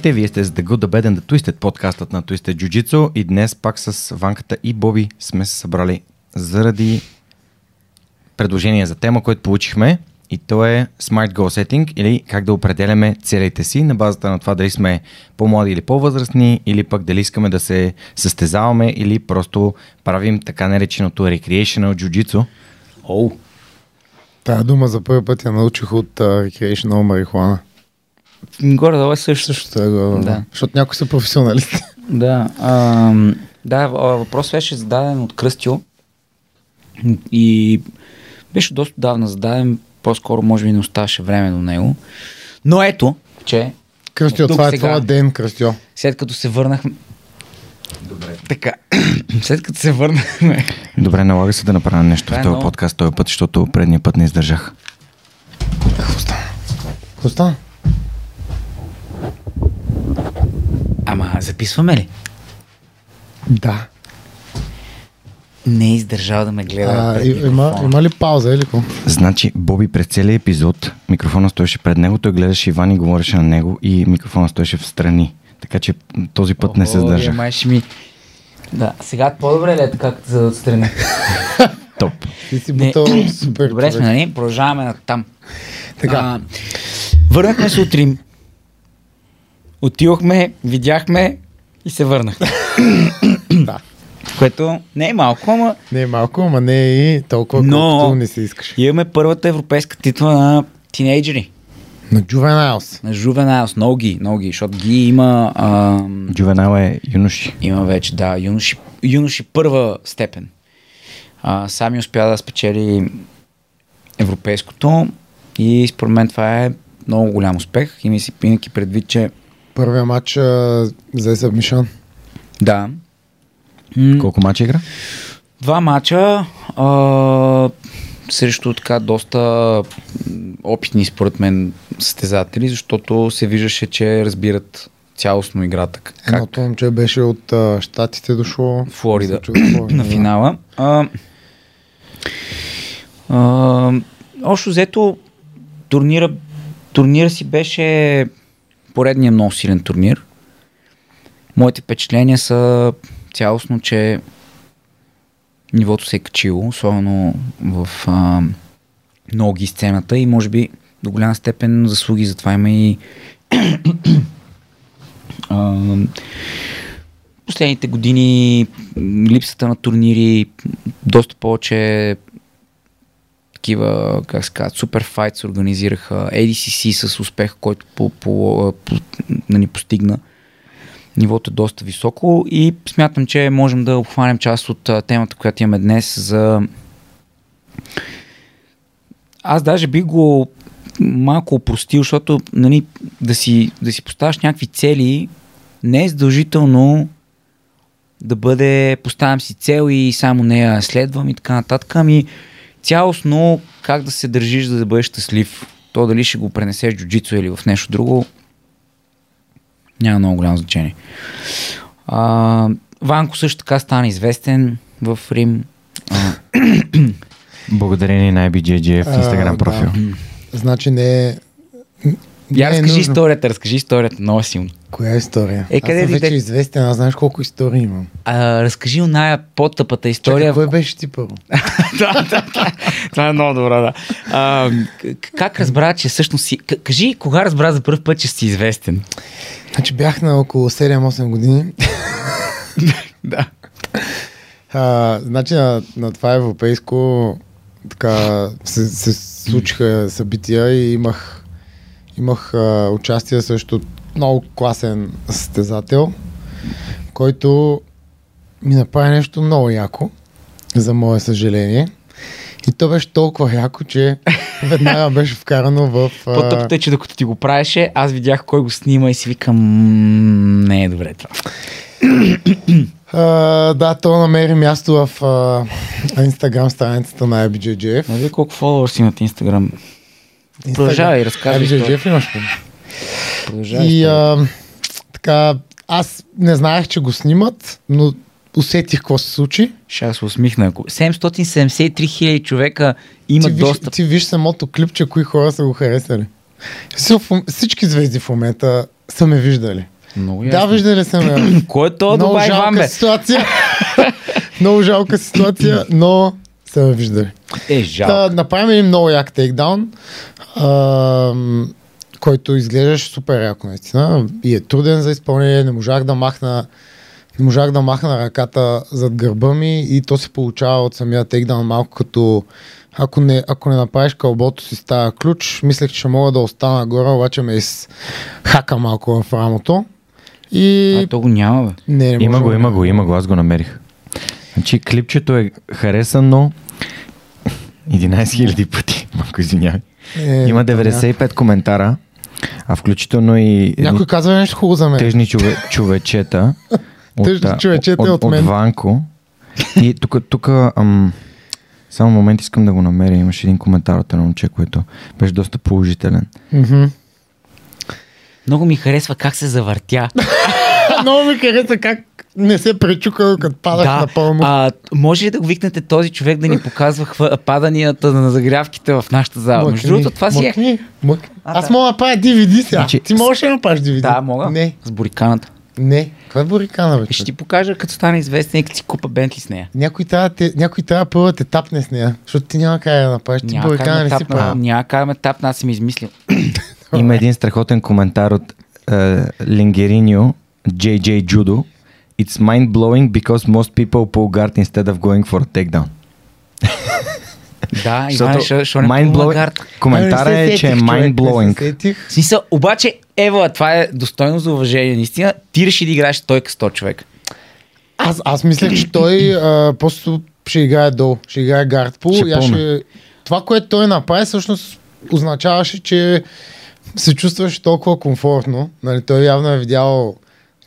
Здравейте, вие сте с The Good, The Bad and The Twisted, подкастът на Twisted Jiu-Jitsu и днес пак с Ванката и Боби сме се събрали заради предложение за тема, което получихме и то е Smart Goal Setting или как да определяме целите си на базата на това дали сме по-млади или по-възрастни или пък дали искаме да се състезаваме или просто правим така нареченото Recreational Jiu-Jitsu. Оу. Тая дума за първи път я научих от uh, Recreational Marijuana. Горе-долу е също. Също е го, Да. Защото някои са професионалисти. Да. ам, да, в- въпрос беше зададен от Кръстю и беше доста давна зададен, по-скоро може би не оставаше време до него. Но ето, че Кръстио, това е сега. твоя ден, Кръстио. след като се върнахме... Добре. Така, след като се върнахме... Добре, налага се да направя нещо Това в е този много- подкаст този път, защото предния път не издържах. Какво стана? Ама, записваме ли? Да. Не е издържал да ме гледа. А, и, има, има ли пауза или какво? Значи, Боби през целия епизод, микрофона стоеше пред него, той гледаше Иван и говореше на него и микрофона стоеше в страни. Така че този път не се. Май ще ми... Да, сега по-добре ли е така, за отстрани? Топ. Ти си Не. бутал супер. Добре сме, нали? Продължаваме на там. Така. А, върнахме се утрин. Отидохме, видяхме и се върнахме. Да. Което не е малко, ама Не е малко, ама не е и толкова, Но- колкото не се искаш. имаме първата европейска титла на тинейджери. На Juvenils. На Juvenile, много ги, много ги, защото ги има, а, Джувенал е юноши. има вече, да, юноши, юноши първа степен. А, сами успя да спечели европейското и според мен това е много голям успех. Имайки предвид, че Първия матч за Submission. да, Колко мача игра? Два мача а, срещу така доста опитни според мен състезатели, защото се виждаше, че разбират цялостно играта. Как Едното момче беше от а, Штатите дошло. Флорида Флорида, на финала. А, а, общо взето турнира, турнира си беше поредният много силен турнир. Моите впечатления са цялостно, че нивото се е качило, особено в а, ноги сцената и може би до голяма степен заслуги за това има и последните години липсата на турнири, доста повече такива, как се казват, супер файт се организираха, ADCC с успех, който по, по, по, нали, постигна. Нивото е доста високо и смятам, че можем да обхванем част от темата, която имаме днес за... Аз даже би го малко опростил, защото нали, да, си, да си поставяш някакви цели не е задължително да бъде поставям си цел и само нея следвам и така нататък, ами цялостно как да се държиш за да бъдеш щастлив. То дали ще го пренесеш в джуджицу или в нещо друго, няма много голямо значение. А, Ванко също така стана известен в Рим. Благодарение на IBJJ в Instagram да. профил. Значи не е... я е разкажи нужно. историята, разкажи историята много силно. Коя е история? Е, къде аз съм вече те- известен, аз знаеш колко истории имам. А, разкажи оная по-тъпата Чакай, история. кой беше ти първо? да, да, да. Това е много добра, да. А, как разбра, че всъщност си... Кажи, кога разбра за първ път, че си известен? Значи бях на около 7-8 години. Да. А, значи на, на това европейско така се, се случиха събития и имах, имах а, участие срещу много класен състезател, който ми направи нещо много яко, за мое съжаление. И то беше толкова яко, че веднага беше вкарано в... а, По-тъпото е, че докато ти го правеше, аз видях кой го снима и си викам, «М, не е добре това. А, да, то намери място в инстаграм страницата на IBJJF. Нали колко фолуърс имат Инстаграм? Продължавай, разказвай IBJJF имаш ли? Продължавай. И а, така, аз не знаех, че го снимат, но усетих какво се случи. Ще аз усмихна. Ако 773 хиляди човека имат ти, виж, достъп. ти виж самото клипче, кои хора са го харесали. Всички звезди в момента са ме виждали. Много Да, ясно. виждали са ме. Кой е то Много Дубай жалка Вамбе? ситуация. много жалка ситуация, но са ме виждали. Е, жалко. Та, направим един много як тейкдаун, ам, който изглеждаше супер яко наистина и е труден за изпълнение, не можах да махна не можах да махна ръката зад гърба ми и то се получава от самия тейкдаун малко като ако не, ако не направиш кълбото си с тази ключ, мислех, че ще мога да остана горе, обаче ме изхака малко в рамото. И А, то го няма, бе. не, не Има го, да- има го, има го, аз го намерих. Значи клипчето е харесано 11 000 пъти. Малко извинявай. Е, Има там 95 коментара, а включително и Някой казва нещо хубаво за мен. тъжни чове, човечета. Тъжни а, човечета от от, мен. от Ванко. И тук, тук ам, само момент искам да го намеря. Имаше един коментар от едно момче, който беше доста положителен. Мгм. Много ми харесва как се завъртя. Много ми хареса как не се пречука, като падах да, напълно. а, може ли да го викнете този човек да ни показва хва, паданията на загрявките в нашата зала? Между другото, това си е... Мъкни, мъкни. А, Аз да. мога да правя DVD сега. Значи- Ти можеш ли да направиш DVD? Да, мога. Не, С буриканата. не. Каква е бурикана, бе? Ще човек? ти покажа, като стане известен и като си купа Бентли с нея. Някой трябва, да те, някой трябва първо да те тапне с нея, защото ти няма как да направиш. Ти бурикана да не си правил. няма как да ме тапна, аз съм измислил. Има един страхотен коментар от е, Лингериньо, JJ Judo. It's mind-blowing because most people pull guard instead of going for a takedown. Да, Иван, що, що не гард? Коментара е, че е. В смисъл, обаче, Ева, това е достойно за уважение, наистина. Ти реши да играеш стойка 100 човек. Аз, аз мислех, че той а, просто ще играе долу, ще играе гард пул. Ще... Това, което той направи, всъщност означаваше, че се чувстваше толкова комфортно. Нали, той явно е видял,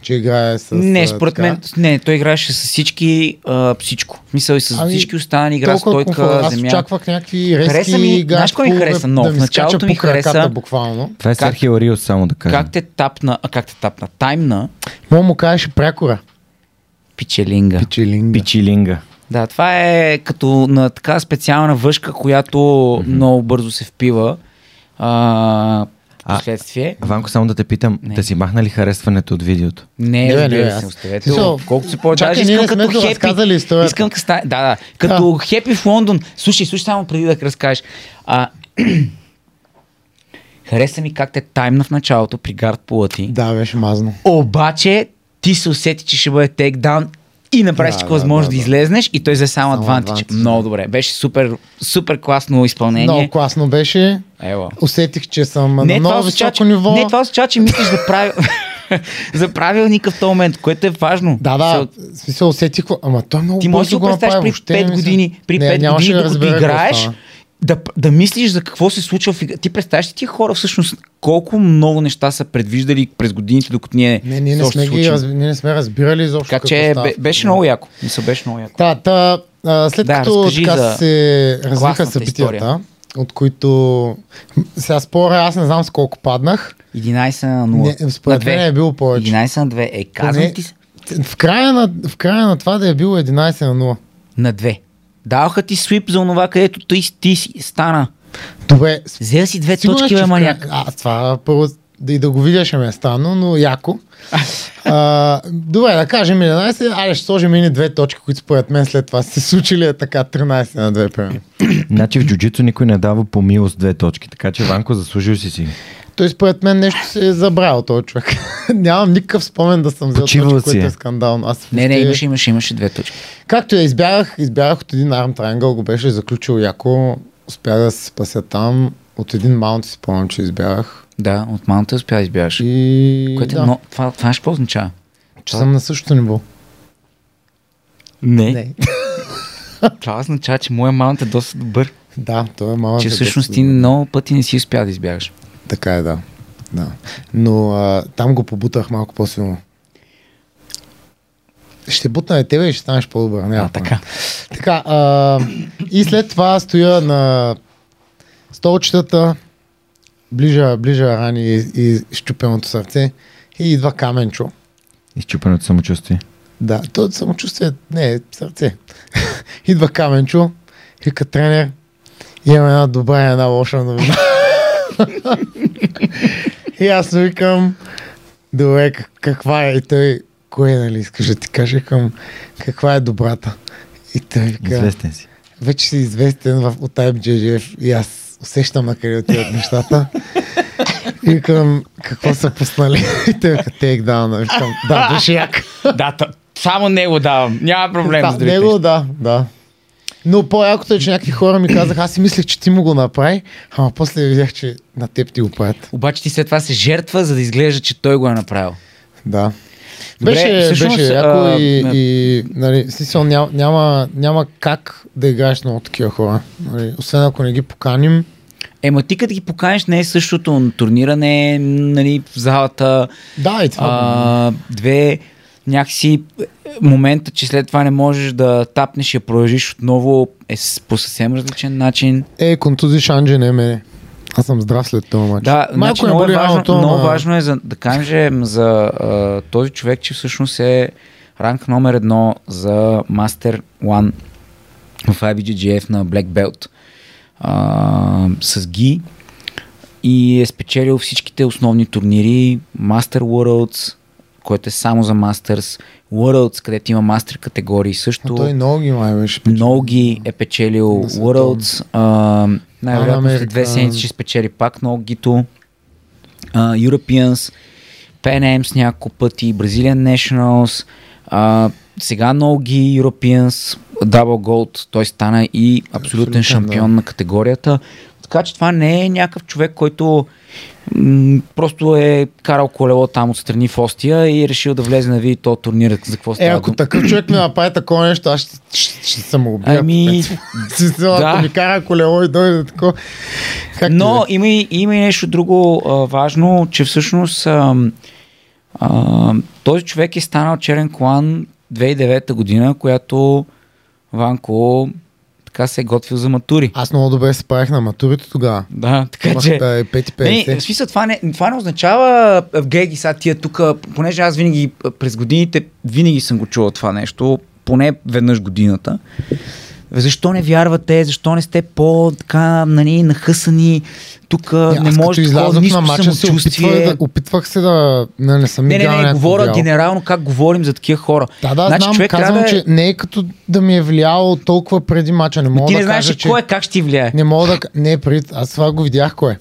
че играе с... не, според мен, не, той играеше с всички, а, всичко. В смисъл и с Ами, всички останали игра, стойка, комфортно. Аз земя. очаквах някакви резки Хареса ми- знаеш кой ми хареса много? Да В началото ми краката, хареса- буквално. Това е Серхио Риос, само да кажа. Как те тапна, а как те тапна? Таймна Мога му кажеше прякора. пичелинга. Пичелинга. Пичилинга. Да, това е като на така специална въшка, която много бързо се впива. А, А, последствие. Ванко, само да те питам, Не. да си махнали харесването от видеото? Не, Не, не, аз- оставете. Смисъл, Колкото се повече. чакай, Даже искам не като хепи. Искам като ста... Да, да. Като хепи в Лондон. Слушай, слушай само преди да разкажеш. А, Хареса ми как те таймна в началото при гард пула ти. Да, беше мазно. Обаче ти се усети, че ще бъде тейкдаун и направи Да, всичко да, възможно да, да, да. излезнеш и той взе само Само advantage, Много да. добре. Беше супер, супер класно изпълнение. Много класно беше. Ево. Усетих, че съм на Не, това много означава, високо че, ниво. не, това означава, че мислиш за, правил... за правилника в този момент, което е важно. Да, да, Се- смисъл усетих, ама той много Ти можеш да го представиш при въобще не 5 ми се- години, при Не, 5 нямаше години, да играеш, става. Да, да мислиш за какво се случва в. Ти представяш ли ти хора всъщност колко много неща са предвиждали през годините, докато ние Не, ние не, сме ги, раз... ние не сме разбирали изобщо Така че става. бе- беше много яко. Мисля, беше много яко. Та, та, а, след Да, като така се развиха събитията, история. от които сега спора, аз не знам с колко паднах. 11 на 0. Не, според мен е било повече. 11 на 2. Е, казвам Поне- ти. В края, на, в края на това да е било 11 на 0. На 2. Даваха ти свип за онова, където ти, ти си стана. Добре, Взел си две точки, бе, маняк. А, това първо да и да го видя ще ме е странно, но яко. а, добре, да кажем 11, айде ще сложим и две точки, които според мен след това се случили е така 13 на 2 примерно. Значи в джуджито никой не дава по милост две точки, така че Ванко заслужил си си. Той според мен нещо се е забравил този човек. Нямам никакъв спомен да съм взел си което е. е скандално. Аз Не, не, имаше, имаше, имаше две точки. Както я избягах, избягах от един арм triangle, го беше заключил яко. Успях да се спася там. От един маунт си спомням, че избягах. Да, от малата успя да избягаш. И Което е да, много... Това, това ще какво означава? че съм на същото ниво. Не. Това означава, че моя маунт е доста добър. Да, това е малък. че е всъщност ти много пъти не си успя да избягаш. Така е, да. да. Но а, там го побутах малко по-силно. Ще бутна и тебе и ще станеш по-добър. Няма А, така. Така, а, и след това стоя на столчетата, ближа, ближа рани и, и щупеното сърце и идва каменчо. Изчупеното самочувствие. Да, то самочувствие не е сърце. идва каменчо, вика тренер, имам една добра и една лоша новина. и аз му викам, добре, как- каква е? И той, кое, нали, искаш да ти кажа към каква е добрата? И той вика, Известен си. вече си известен в, от IBJJF и аз усещам на къде отиват нещата. И викам, какво са пуснали? И той вика, take down. Викам, да, беше як. да, само него давам. Няма проблем Да, с другите. него, да, да. Но по-якото е, че някакви хора ми казаха, аз си мислех, че ти му го направи, ама после видях, че на теб ти го правят. Обаче ти след това се жертва, за да изглежда, че той го е направил. Да. Добре, беше, всъщност, беше яко а, и, а, и нали, смисъл, няма, няма, няма как да играеш много такива хора. Нали, освен ако не ги поканим. Ема ти като ги поканиш не е същото. Турниране нали, в залата, Да, и това. а, две, някакси е, момента, че след това не можеш да тапнеш и я продължиш отново е по съвсем различен начин. Е, контузи Шанджи не е мене. Аз съм здрав след този матч. Да, Малко значи, ме много, е важно, рамото, много важно е за, да кажем за а, този човек, че всъщност е ранг номер едно за Master One в IBJJF на Black Belt а, с ГИ и е спечелил всичките основни турнири Master Worlds, който е само за Masters, Worlds, където има Master категории също. А той много ги май беше. Много ги е печелил. Worlds. А, най-вероятно след две седмици ще спечели пак много гито. А, Europeans, Pan Ams няколко пъти, Brazilian Nationals, а, сега много ги Europeans, Double Gold, той стана и абсолютен Абсолютен, шампион да. на категорията. Така че това не е някакъв човек, който м- просто е карал колело там отстрани в Остия и е решил да влезе на види този турнир за какво Е, ако такъв човек ми направи такова нещо, аз ще, ще, ще се му убия. Ами, да. Ако ми кара колело и дойде такова. Как Но е? има и, има и нещо друго а, важно, че всъщност а, а, този човек е станал черен колан 2009 година, която Ванко така се е готвил за матури. Аз много добре се справих на матурите тогава. Да, така Имах че... да е 5 Не, в смисъл, това не, това не означава, Геги, сега тия тук, понеже аз винаги през годините, винаги съм го чувал това нещо, поне веднъж годината. Защо не вярвате, защо не сте по-така, нали, нахъсани, тук не аз може такова излязох на матча се опитвах, да, опитвах се да не, не съм Не, не, не, някакво говоря влияло. генерално как говорим за такива хора. Да, да, Значи, знам, човек казвам, да е- че не е като да ми е влияло толкова преди мача. Не мога Ти да не знаеш кажа, че... кой е, как ще ти влияе. Не мога да... Не, преди... Аз това го видях кой е.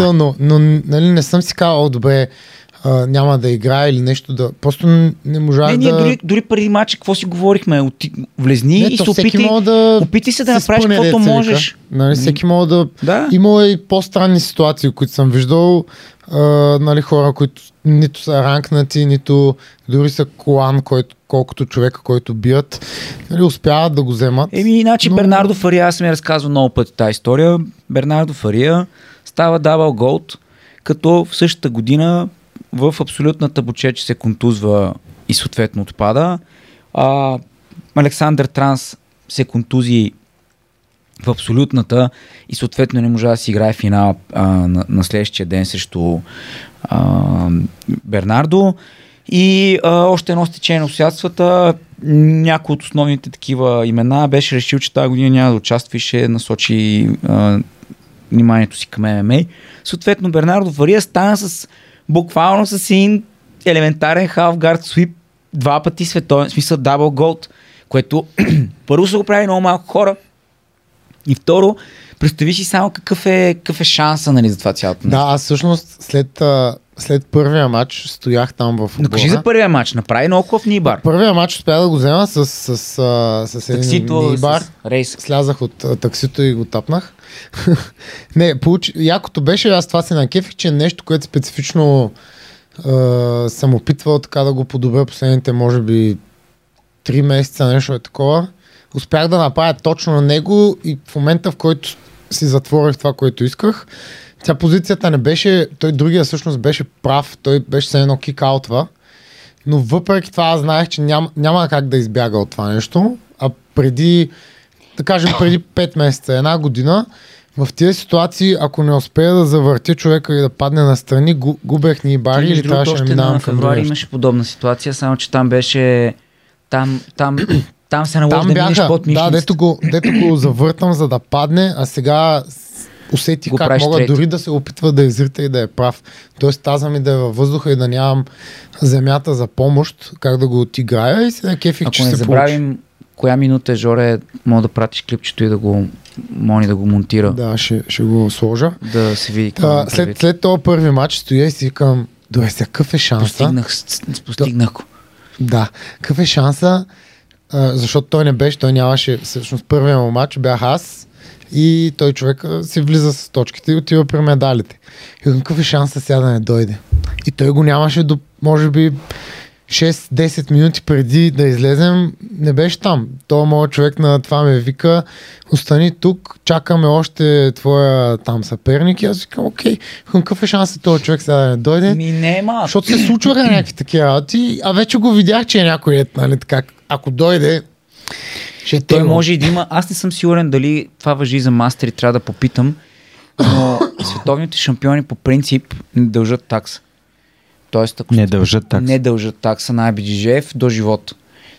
Но, но нали, не съм си казал, «О, добре, а, няма да играя или нещо да... Просто не можах Не, ние да... дори, дори преди матча, какво си говорихме? Оти, влезни не, и се мога да... опитай се да се направиш спъне, каквото можеш. Нали, всеки мога да... Да. Имало и по-странни ситуации, които съм виждал. А, нали, хора, които нито са ранкнати, нито дори са колан, който, колкото човека, който бият, нали, успяват да го вземат. Еми, иначе Но- Бернардо Фария, аз я разказвал много пъти тази история. Бернардо Фария става дабл голд, като в същата година в абсолютната буче, че се контузва и съответно отпада. А, Александър Транс се контузи в абсолютната и съответно не можа да си играе финал а, на, на следващия ден срещу а, Бернардо. И а, още едно стечение на обстоятелствата, някои от основните такива имена беше решил, че тази година няма да участва и ще насочи а, вниманието си към ММА. Съответно Бернардо Фария стана с буквално с един елементарен халфгард свип два пъти световен, в смисъл дабл голд, което първо са го правили много малко хора, и второ, представи си само какъв е, какъв е шанса нали, за това цялото Да, нещо. аз всъщност след, след първия матч стоях там в Но отбора. кажи за първия матч, направи много хубав нибар. Първия матч успях да го взема с, с, с, а, с един Таксито мини-бар. с рейс. Слязах от таксито и го тапнах. не, получи... якото беше, аз това се накефих, че нещо, което специфично а, съм опитвал така да го подобря последните, може би, три месеца, нещо е такова. Успях да направя точно на него и в момента, в който си затворих това, което исках, тя позицията не беше, той другия всъщност беше прав, той беше се едно кикаутва. Но въпреки това аз знаех, че ням, няма как да избяга от това нещо. А преди, да кажем, преди 5 месеца, една година, в тези ситуации, ако не успея да завъртя човека и да падне настрани, гу- губех ни бари или трябваше да минавам на февруари имаше подобна ситуация, само че там беше... Там, там, там се наложи Там да минеш бяха, под да, дето го, дето го завъртам, за да падне, а сега усети Го как мога трети. дори да се опитва да изрита и да е прав. Тоест таза ми да е във въздуха и да нямам земята за помощ, как да го отиграя и сега кефих, че Ако не се забравим коя минута е Жоре, мога да пратиш клипчето и да го мони да го монтира. Да, ще, ще го сложа. Да се види Та, след, след този първи матч стоя и си викам, добре, сега какъв е шанса? Постигнах, постигнах го. Да, какъв е шанса? А, защото той не беше, той нямаше, всъщност първият му матч бях аз и той човек си влиза с точките и отива при медалите. И какъв е шанса сега да не дойде? И той го нямаше до, може би, 6-10 минути преди да излезем, не беше там. Той моят човек на това ме вика, остани тук, чакаме още твоя там съперник и аз викам, окей, какъв е шансът този човек сега да не дойде? Ми не. Защото се случваха някакви такива работи, а вече го видях, че е някой, е, нали, така, ако дойде, ще е Той тегло. може и да има. Аз не съм сигурен дали това въжи за мастери, трябва да попитам. Но световните шампиони по принцип не дължат такса. Тоест, ако Не дължат такса. не дължат такса на IBGF до живота.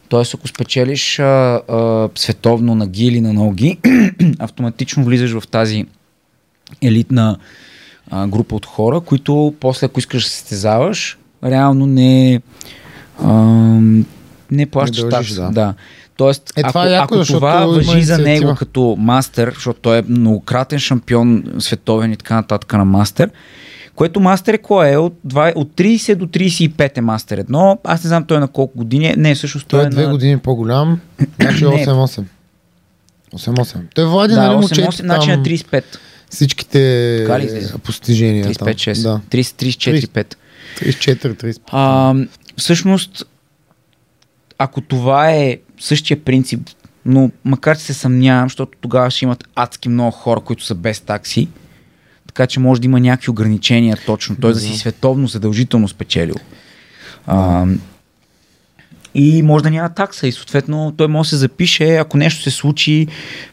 Тоест, ако спечелиш а, а, световно на ги или на ноги, автоматично влизаш в тази елитна а, група от хора, които после, ако искаш да се състезаваш, реално не, а, не плащаш Не дължиш, такса. да. Да. Тоест, Е, ако, това е яко, ако това въжи за него като мастер, защото той е многократен шампион световен и така нататък на мастер, което мастер е кое е? От, 2, от 30 до 35 е мастер едно. Аз не знам той на колко години е. Не, всъщност той, Той е две на... години по-голям, значи Не. 8-8. 8-8. Той води, Да, нали, 8, момчето 8, значи там на 35. всичките постижения. 35-6. Там. 30, 34, 5. Да, 34-35. А, всъщност, ако това е същия принцип, но макар че се съмнявам, защото тогава ще имат адски много хора, които са без такси, така че може да има някакви ограничения точно, т.е. да си световно задължително спечелил. А, и може да няма такса и съответно той може да се запише, ако нещо се случи,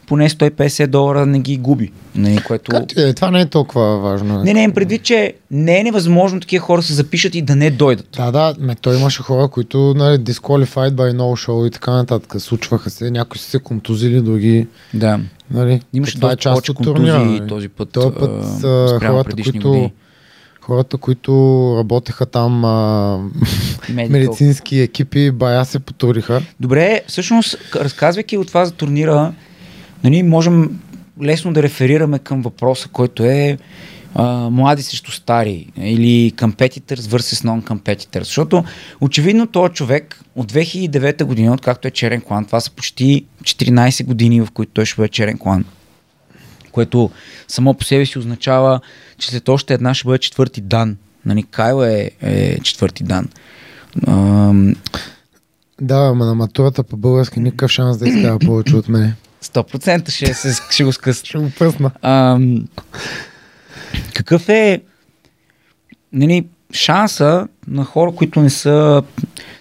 поне 150 долара не ги губи. Не, което... Да е, това не е толкова важно. Не, не, им предвид, че не е невъзможно такива хора се запишат и да не дойдат. Да, да, ме, той имаше хора, които нали, disqualified by no show и така нататък. Случваха се, някои са се контузили, други. Да. Нали, Имаше това е част от турнира. нали. този път, Този път а, хората, които, години. Хората, които работеха там, а, медицински екипи, бая се потрудиха. Добре, всъщност, разказвайки от това за турнира, нали, можем лесно да реферираме към въпроса, който е а, млади срещу стари или competitors versus non-competitors. Защото очевидно този човек от 2009 година, откакто е черен клан, това са почти 14 години, в които той ще бъде черен клан, което само по себе си означава, че след още една ще бъде четвърти дан. Нали, Кайл е, е четвърти дан. Ам, Да, ама на матурата по български никакъв шанс да изкара повече от мен. 100% ще, се, ще го скъсат. Ще го пръсна. Ам, какъв е нали, шанса на хора, които не са...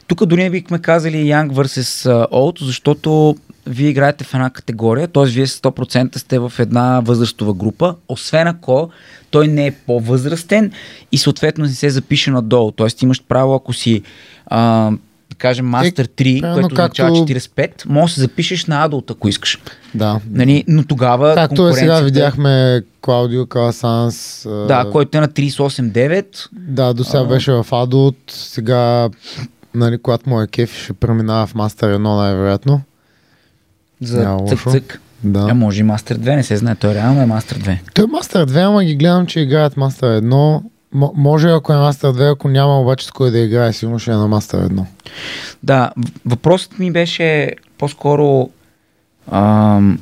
Тук дори не бихме казали Young vs Old, защото вие играете в една категория, т.е. вие 100% сте в една възрастова група, освен ако той не е по-възрастен и съответно не се запише надолу. Т.е. имаш право, ако си а, да кажем Master 3, примерно което означава както- 45, може да се запишеш на Adult, ако искаш. Да. Нали, но тогава Както е сега конкуренцията- видяхме Клаудио Каласанс. Да, който е на 38.9. Да, до сега А. беше в Адулт. Сега, нали, когато му е кеф, ще преминава в Мастер 1 най-вероятно. За цък-цък. Да. А може и Мастер 2, не се знае. Той реално е Мастер 2. Той е Мастер 2, ама ги гледам, че играят Мастер 1. М- може ако е Мастер 2, ако няма обаче с кой да играе, сигурно ще е на Мастер 1. Да, въпросът ми беше по-скоро... Ам,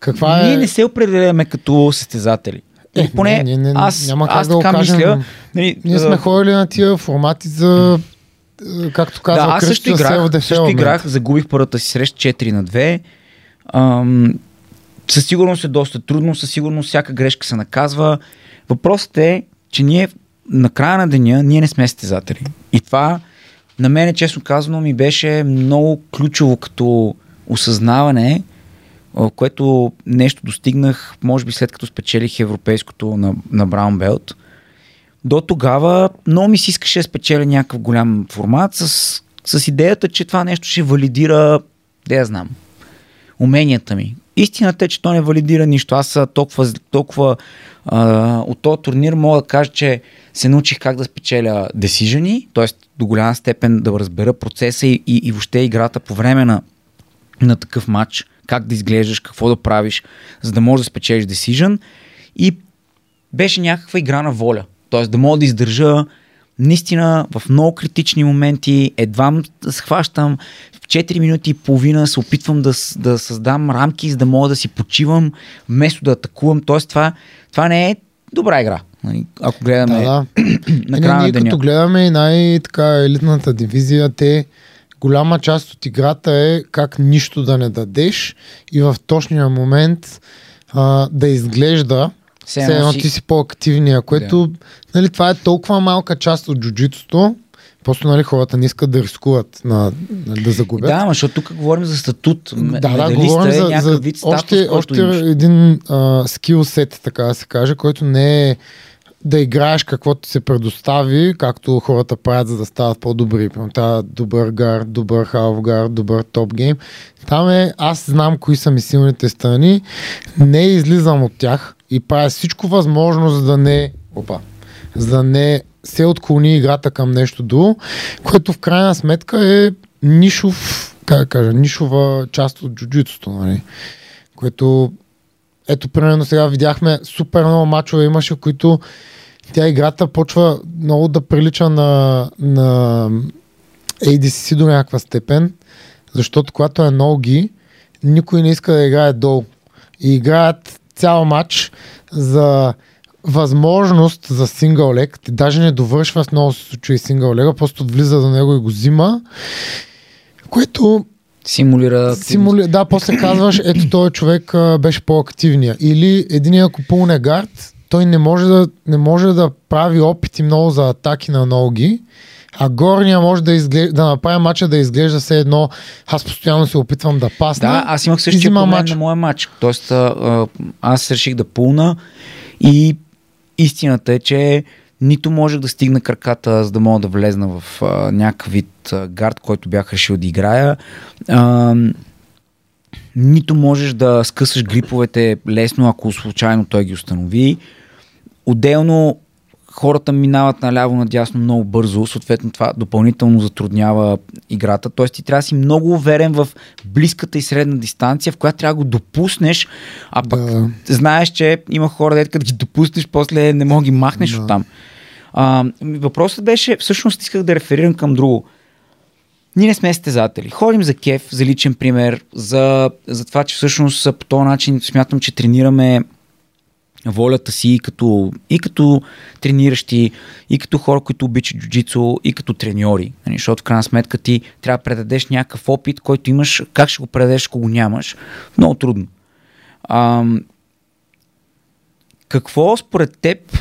Каква ние е... не се определяме като състезатели. Е, поне не, ние не- аз, няма как аз да го така кажем. мисля. Нали, Ние сме ходили на тия формати за, е, както казва да, аз също играх, също играх, загубих първата си среща 4 на 2. Ам, със сигурност е доста трудно, със сигурност всяка грешка се наказва. Въпросът е, че ние на края на деня ние не сме състезатели. И това на мен, честно казано, ми беше много ключово като осъзнаване, което нещо достигнах, може би след като спечелих европейското на, на Браун Белт. До тогава много ми се искаше да спечеля някакъв голям формат с, с идеята, че това нещо ще валидира, да я знам, уменията ми. истината е, че то не валидира нищо. Аз толкова, толкова а, от този турнир мога да кажа, че се научих как да спечеля десижени, т.е. до голяма степен да разбера процеса и, и, и въобще играта по време на, на такъв матч, как да изглеждаш, какво да правиш, за да можеш да спечелиш decision. И беше някаква игра на воля. Т.е. да мога да издържа наистина в много критични моменти, едва схващам в 4 минути и половина, се опитвам да, да създам рамки, за да мога да си почивам, вместо да атакувам. Тоест това, това не е добра игра. Нали, ако гледаме Да, да. на Е, края не, на ние деня. като гледаме и най-така елитната дивизия, те голяма част от играта е как нищо да не дадеш и в точния момент а, да изглежда Все едно си- ти си по-активния, което нали, това е толкова малка част от джуджитото, просто нали, хората не искат да рискуват на, да загубят. Да, ама защото тук говорим за статут. Да, да, медалиста говорим е за, за вид статус, още, още имаш. един а, скил сет, така да се каже, който не е да играеш каквото ти се предостави, както хората правят, за да стават по-добри. Примерно, Това добър гард, добър халф гард, добър топ гейм. Там е, аз знам кои са ми силните страни, не излизам от тях и правя всичко възможно, за да не, опа, за да не се отклони играта към нещо друго, което в крайна сметка е нишов, как да кажа, нишова част от джуджитото, нали? Което ето, примерно сега видяхме супер много мачове имаше, които тя играта почва много да прилича на, на ADCC до някаква степен, защото когато е ноги, никой не иска да играе долу. И играят цял матч за възможност за сингъл лег. Даже не довършва в много случаи сингъл лега, просто влиза до него и го взима. Което Симулира. Симули... Да, после казваш, ето този човек а, беше по-активния. Или един ако пълне гард, той не може, да, не може да прави опити много за атаки на ноги, а горния може да, изглежда, да направи мача да изглежда все едно, аз постоянно се опитвам да пасна. Да, аз имах същия проблем на моя матч. Тоест, а, а, аз реших да пулна и истината е, че нито можех да стигна краката, за да мога да влезна в а, някакъв вид а, гард, който бях решил да играя. А, нито можеш да скъсаш гриповете лесно, ако случайно той ги установи. Отделно хората минават наляво надясно много бързо, съответно това допълнително затруднява играта. Тоест ти трябва да си много уверен в близката и средна дистанция, в която трябва да го допуснеш, а пък Да. знаеш, че има хора, дето като ги допуснеш, после не мога ги махнеш Да. оттам. А, въпросът беше, всъщност исках да реферирам към друго. Ние не сме стезатели. Ходим за кеф, за личен пример, за, за това, че всъщност по този начин смятам, че тренираме волята си и като, и като трениращи, и като хора, които обичат джуджицу, и като треньори. Нали, Защото в крайна сметка ти трябва да предадеш някакъв опит, който имаш, как ще го предадеш, ако го нямаш. Много трудно. Ам, какво според теб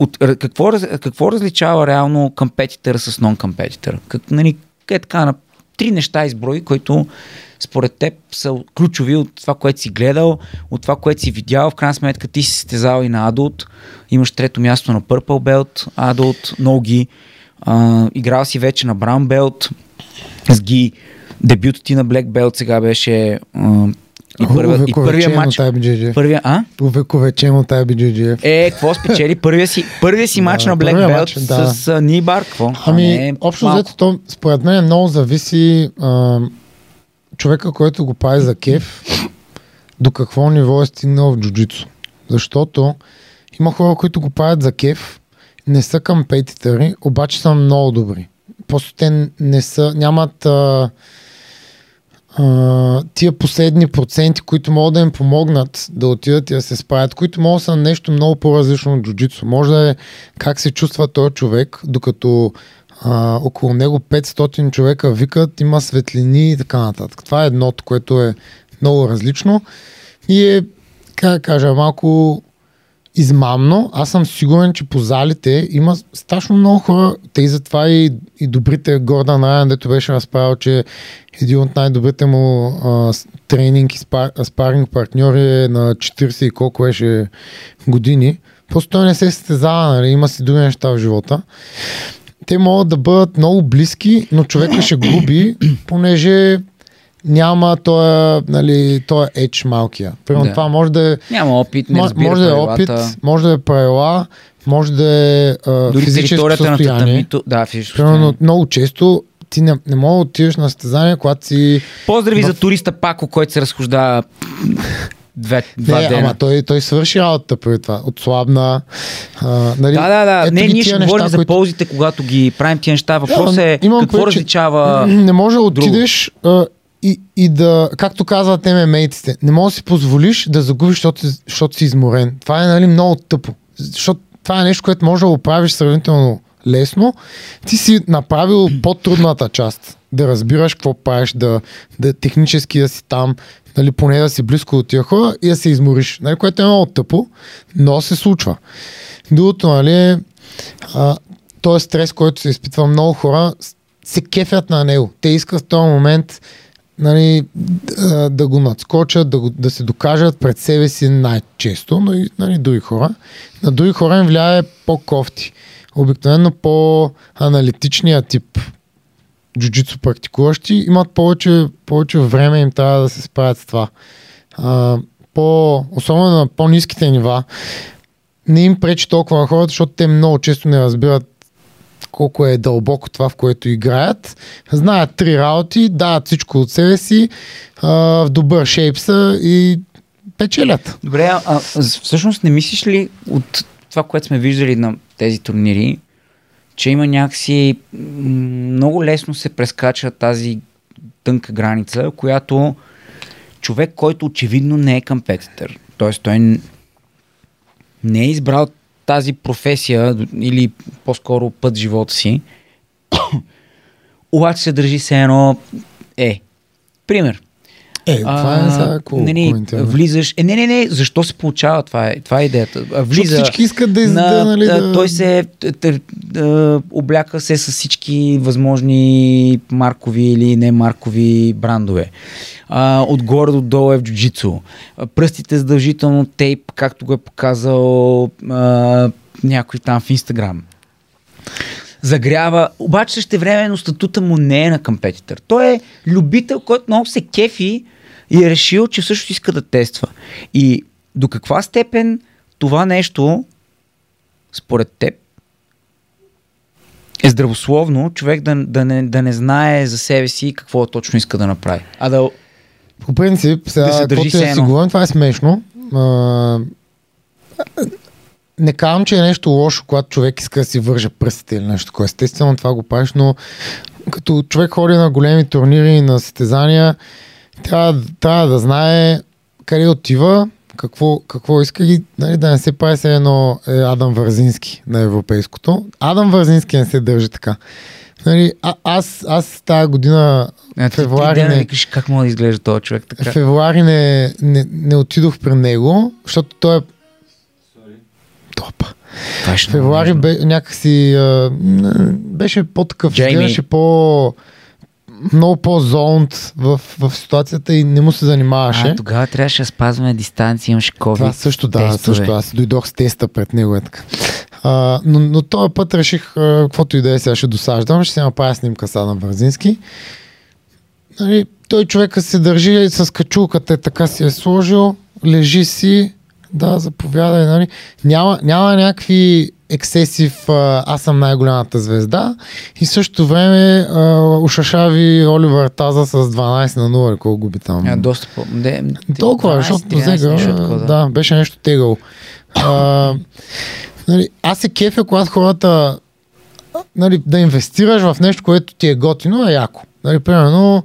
от, какво, какво различава реално компетитъра с нон-компетитъра? Как, нали, е така на три неща изброи, които според теб са ключови от това, което си гледал, от това, което си видял. В крайна сметка ти си стезал и на Adult, имаш трето място на Purple Belt, Adult, ноги, а, играл си вече на Brown Belt, с ги, дебютът ти на Black Belt сега беше а, и, първия, и първия матч. Първия, а? Увековечен от IBJJF. Е, какво спечели? Първия си, първия си матч Да, на Black Belt матч, да. с а, Нибар, какво? Ами, е общо малко. взето, то, според мен много зависи а, човека, който го прави за кеф, до какво ниво е стигнал в джуджицу. Защото има хора, които го правят за кеф, не са компетитъри, обаче са много добри. Просто те не са, нямат а, тия последни проценти, които могат да им помогнат да отидат и да се справят, които могат да са нещо много по-различно от джуджицу. Може да е как се чувства този човек, докато а, около него 500 човека викат, има светлини и така нататък. Това е едното, което е много различно и е, как да кажа, малко измамно. Аз съм сигурен, че по залите има страшно много хора. Те и затова и, и добрите Гордан Райан, дето беше разправил, че един от най-добрите му а, тренинг и спар, спаринг партньори е на 40 и колко беше години. Просто той не се състезава, нали? има си други неща в живота. Те могат да бъдат много близки, но човека ще губи, понеже няма този, нали, този edge малкия. Примерно Да. това може да е Няма опит, не разбира може да е опит, може да е правила, може да е а, Дори физическо територията на състояние. татамито. Да, физическо Примерно състояние. много често ти не, не мога да отидеш на състезание, когато си... Поздрави в- за туриста Пако, който се разхождава две, два не, дена. ама той, той свърши работата преди това. Отслабна. А, нали, Да, да, да. не, ние ще говорим неща, за които- ползите, когато ги правим тия неща. Въпрос Да, е какво предвид, че различава... Не може да отидеш а, и, и да, както казват ММА-тите, не можеш да си позволиш да загубиш, защото, защото си изморен. Това е нали, много тъпо. Защото това е нещо, което може да го правиш сравнително лесно. Ти си направил по-трудната част. Да разбираш какво правиш, да, да технически да си там, нали, поне да си близко от тия хора и да се измориш. Нали, което е много тъпо, но се случва. Другото, нали, е, а, този стрес, който се изпитва много хора, се кефят на него. Те искат в този момент нали, да, го надскочат, да, го, да се докажат пред себе си най-често, но и нали, други хора. На други хора им влияе по-кофти. Обикновено по-аналитичния тип джуджицу практикуващи имат повече, повече време им трябва да се справят с това. А, по, особено на по-низките нива не им пречи толкова на хората, защото те много често не разбират колко е дълбоко това, в което играят. Знаят три работи, дават всичко от себе си, а, в добър шейп са и печелят. Добре, а, а всъщност не мислиш ли от това, което сме виждали на тези турнири, че има някакси много лесно се прескача тази тънка граница, която човек, който очевидно не е компетитър, т.е. той не е избрал тази професия или по-скоро път живота си, обаче се държи се едно е. Пример. Е, това е сега какво нали, коментираме. влизаш. Е, не, не, не, защо се получава? Това е, това е идеята. Влиза. всички искат да из- на, да, нали, да- Той се т- т- а, обляка се с всички възможни маркови или не маркови брандове. А, отгоре до долу е в джуджицу. Пръстите задължително тейп, както го е показал а, някой там в Инстаграм загрява, обаче същевременно статута му не е на компетитър. Той е любител, който много се кефи и е решил, че също иска да тества. И до каква степен това нещо, според теб, е здравословно човек да, да, не, да не знае за себе си какво точно иска да направи. А да... По принцип, сега, Да се държи се си говорим, това е смешно. А, не казвам, че е нещо лошо, когато човек иска да си върже пръстите или нещо такова. Естествено, това го правиш, но като човек ходи на големи турнири и на състезания, трябва, трябва да знае къде отива, какво, какво иска и нали, да не се прави се едно е, Адам Вързински на европейското. Адам Вързински не се държи така. Нали, а, аз, аз тази година А, ти февруари не, викаш как мога да изглежда този човек така. февруари не, не, не отидох при него, защото той е... Много февруари бе, някакси а, беше по-такъв, изглеждаше по много по-зонт в, в ситуацията и не му се занимаваше. А, тогава трябваше да спазваме дистанция, имаше COVID. Това също, да, тестове. също. Аз дойдох с теста пред него. Е така. А, но, но този път реших, а, каквото и да е, сега ще досаждам, ще се направя снимка с Адам Вързински. Нали, той човека се държи с качулката, е така си е сложил, лежи си, да, заповядай, нали. Няма, няма някакви ексесив, аз съм най-голямата звезда и в същото време а, ушашави Оливър Таза с 12 на 0, колко губи там. А, доста по... Не, Толкова, 12, защото 13, взега, такова, да, беше нещо тегъл. А, нали, аз се кефя, когато хората нали, да инвестираш в нещо, което ти е готино, е яко. Нали, примерно,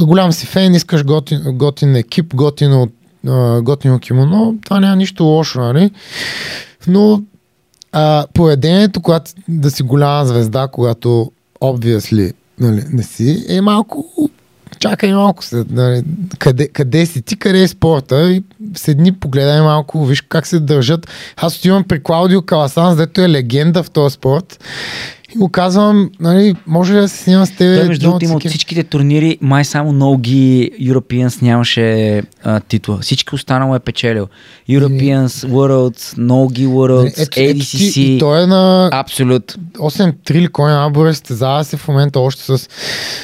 голям си фен, искаш готин, готин екип, готино, а, готино кимоно, това няма нищо лошо, нали? Но а, поведението, когато да си голяма звезда, когато obviously нали, не си, е малко чакай малко след, нали, къде, къде си ти, къде е спорта и седни, погледай малко, виж как се държат. Аз отивам при Клаудио Каласан, дето е легенда в този спорт И му казвам, нали, може ли да се снимам с теб? Той между другото има от всичките турнири, май само Ноги Europeans нямаше а, титла. Всички останало е печелил. Europeans, Worlds, Ноги Worlds, Ето, ето ADCC. и той е на Абсолют. 8-3 ли кой набора, състезава се в момента още с,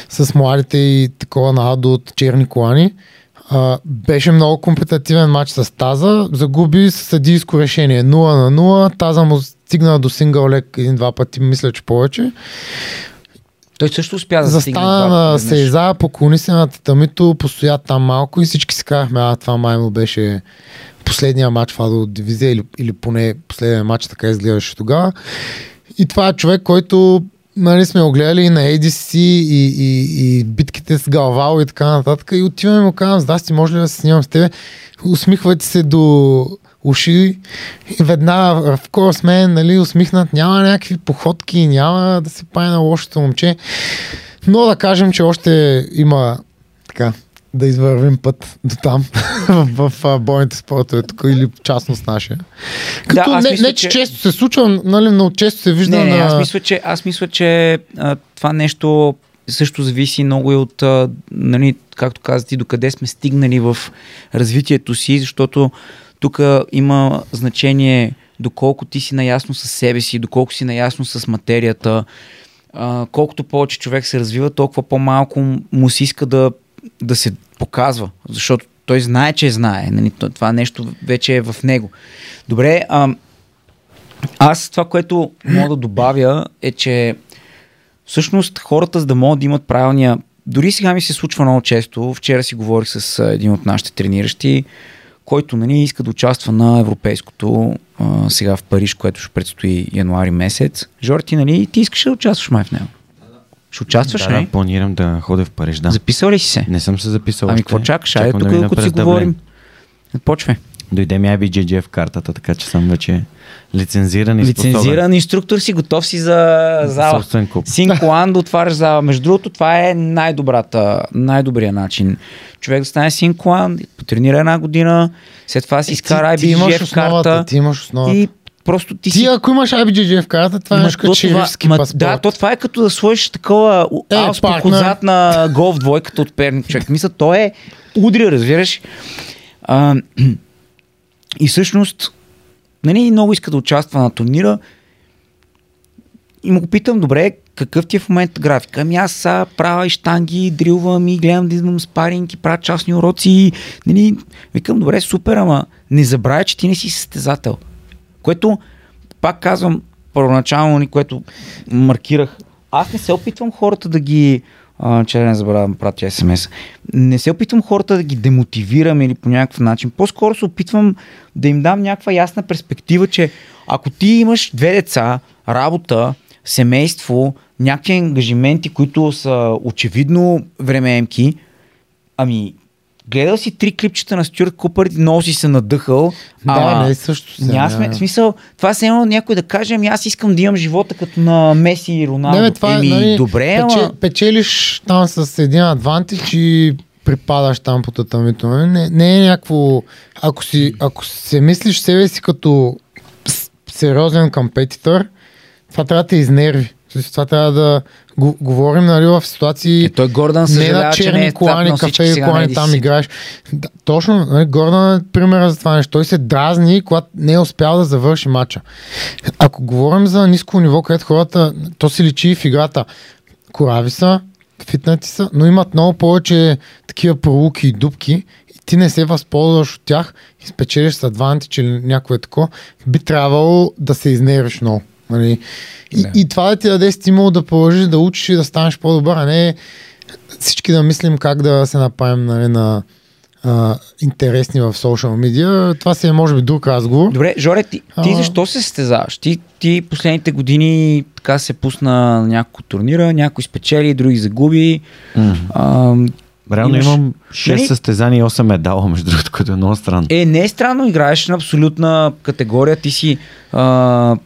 с младите и такова надо от черни колани. А, беше много компетитивен матч с Таза, загуби с съдийско решение 0 на 0, Таза му стигна до сингъл лек един-два пъти, мисля, че повече. Той също успя да стигне Застана на. Сейза, поклони се на татамито, постоя там малко и всички си казахме, а това май му беше последния матч в Адо дивизия или, или поне последния матч така изглеждаше тогава. И това е човек, който нали, сме го гледали и на ADC и, и, и битките с Галвал и така нататък. И отиваме и му казвам, здрасти, може ли да се снимам с тебе? Усмихвате се до уши и веднага в course мен, нали, усмихнат, няма някакви походки, няма да се пае на лошото момче. Но да кажем, че още има така да извървим път до там в, в, бойните спортове тук или частност нашия. Като аз не, мисля, не, че, че- често се случва, нали, но често се вижда Не, на... аз мисля, че, аз мисля, че а, това нещо също зависи много и от, а, нали, както каза ти, докъде сме стигнали в развитието си, защото тук има значение доколко ти си наясно с себе си, доколко си наясно с материята. А, колкото повече човек се развива, толкова по-малко му се иска да, да се показва, защото той знае, че знае. Нали, то- това нещо вече е в него. Добре, а, аз това, което мога да добавя е, че всъщност хората, за да могат да имат правилния... Дори сега ми се случва много често. Вчера си говорих с един от нашите трениращи, който нали, иска да участва на европейското а, сега в Париж, което ще предстои януари месец. Жор, ти, нали, ти искаш да участваш май в него? Ще участваш, да, нали? да, планирам да ходя в Париж, да. Записал ли си се? Не съм се записал ами какво чакаш? Айде тук, да докато си говорим. Почвай. Дойде ми в картата, така че съм вече лицензиран и способен. Лицензиран инструктор си, готов си за зала. Собствен клуб. Синкоан да отваряш зала. Между другото, това е най-добрата, най-добрият начин. Човек да стане синкоан, потренира една година, след това си изкара ти, ти имаш IBGF карта ти имаш основата. и просто ти Ти си... ако имаш в карта, това е нещо като то това- шерифски ма паспорт. Да, то това е като да сложиш такова Е, е, отзад на голф двойката от Перник. Човек, мисля, то е удри, разбираш. А, и всъщност, нали, много иска да участва на турнира. И му го питам, добре, какъв ти е в момента графика? Ами аз са правя и штанги, дрилвам и гледам да идвам спаринг и правя частни уроци. Нали, викам, добре, супер, ама не забравяй, че ти не си състезател. Което, пак казвам, първоначално, ни, което маркирах, аз не се опитвам хората да ги а, че да не забравям пратя смс. Не се опитвам хората да ги демотивирам или по някакъв начин. По-скоро се опитвам да им дам някаква ясна перспектива, че ако ти имаш две деца, работа, семейство, някакви ангажименти, които са очевидно времеемки, ами гледал си три клипчета на Стюарт Купър, много си се надъхал. Да, ама не е също се. Няма сме, смисъл, това се едно някой да каже, ами аз искам да имам живота като на Меси и Роналдо. Не, бе, това Еми, е, нали, добре, пече, ама... печелиш там с един адвантич и припадаш там по татамито. Не, не е някакво... Ако, си, ако се мислиш себе си като сериозен компетитор, това трябва да те изнерви. Смисъл, Това трябва да го, говорим нали, в ситуации Е, той Гордан не съжалява, на не черни е колани, кафе и на колани там ADC. играеш. Да, точно, нали, Гордан е пример за това нещо. Той се дразни, когато не е успял да завърши матча. Ако говорим за ниско ниво, където хората, то се личи и в играта. Корави са, фитнати са, но имат много повече такива пролуки и дупки и ти не се възползваш от тях и спечелиш с адвантич или някое такова, би трябвало да се изнервиш много. Нали? И, Да. и това да ти даде стимул да продължиш да учиш и да станеш по-добър, а не всички да мислим как да се направим нали, на а, интересни в социал медиа. Това си е може би друг разговор. Добре, Жоре, ти, ти Ама- защо се състезаваш? Ти, ти последните години така се пусна на няколко турнира, някой спечели, други загуби. М. А, Реално Имаш- имам 6 Нали? състезания и 8 медала, между другото, което е много странно. е, не е странно, играеш на абсолютна категория, ти си а,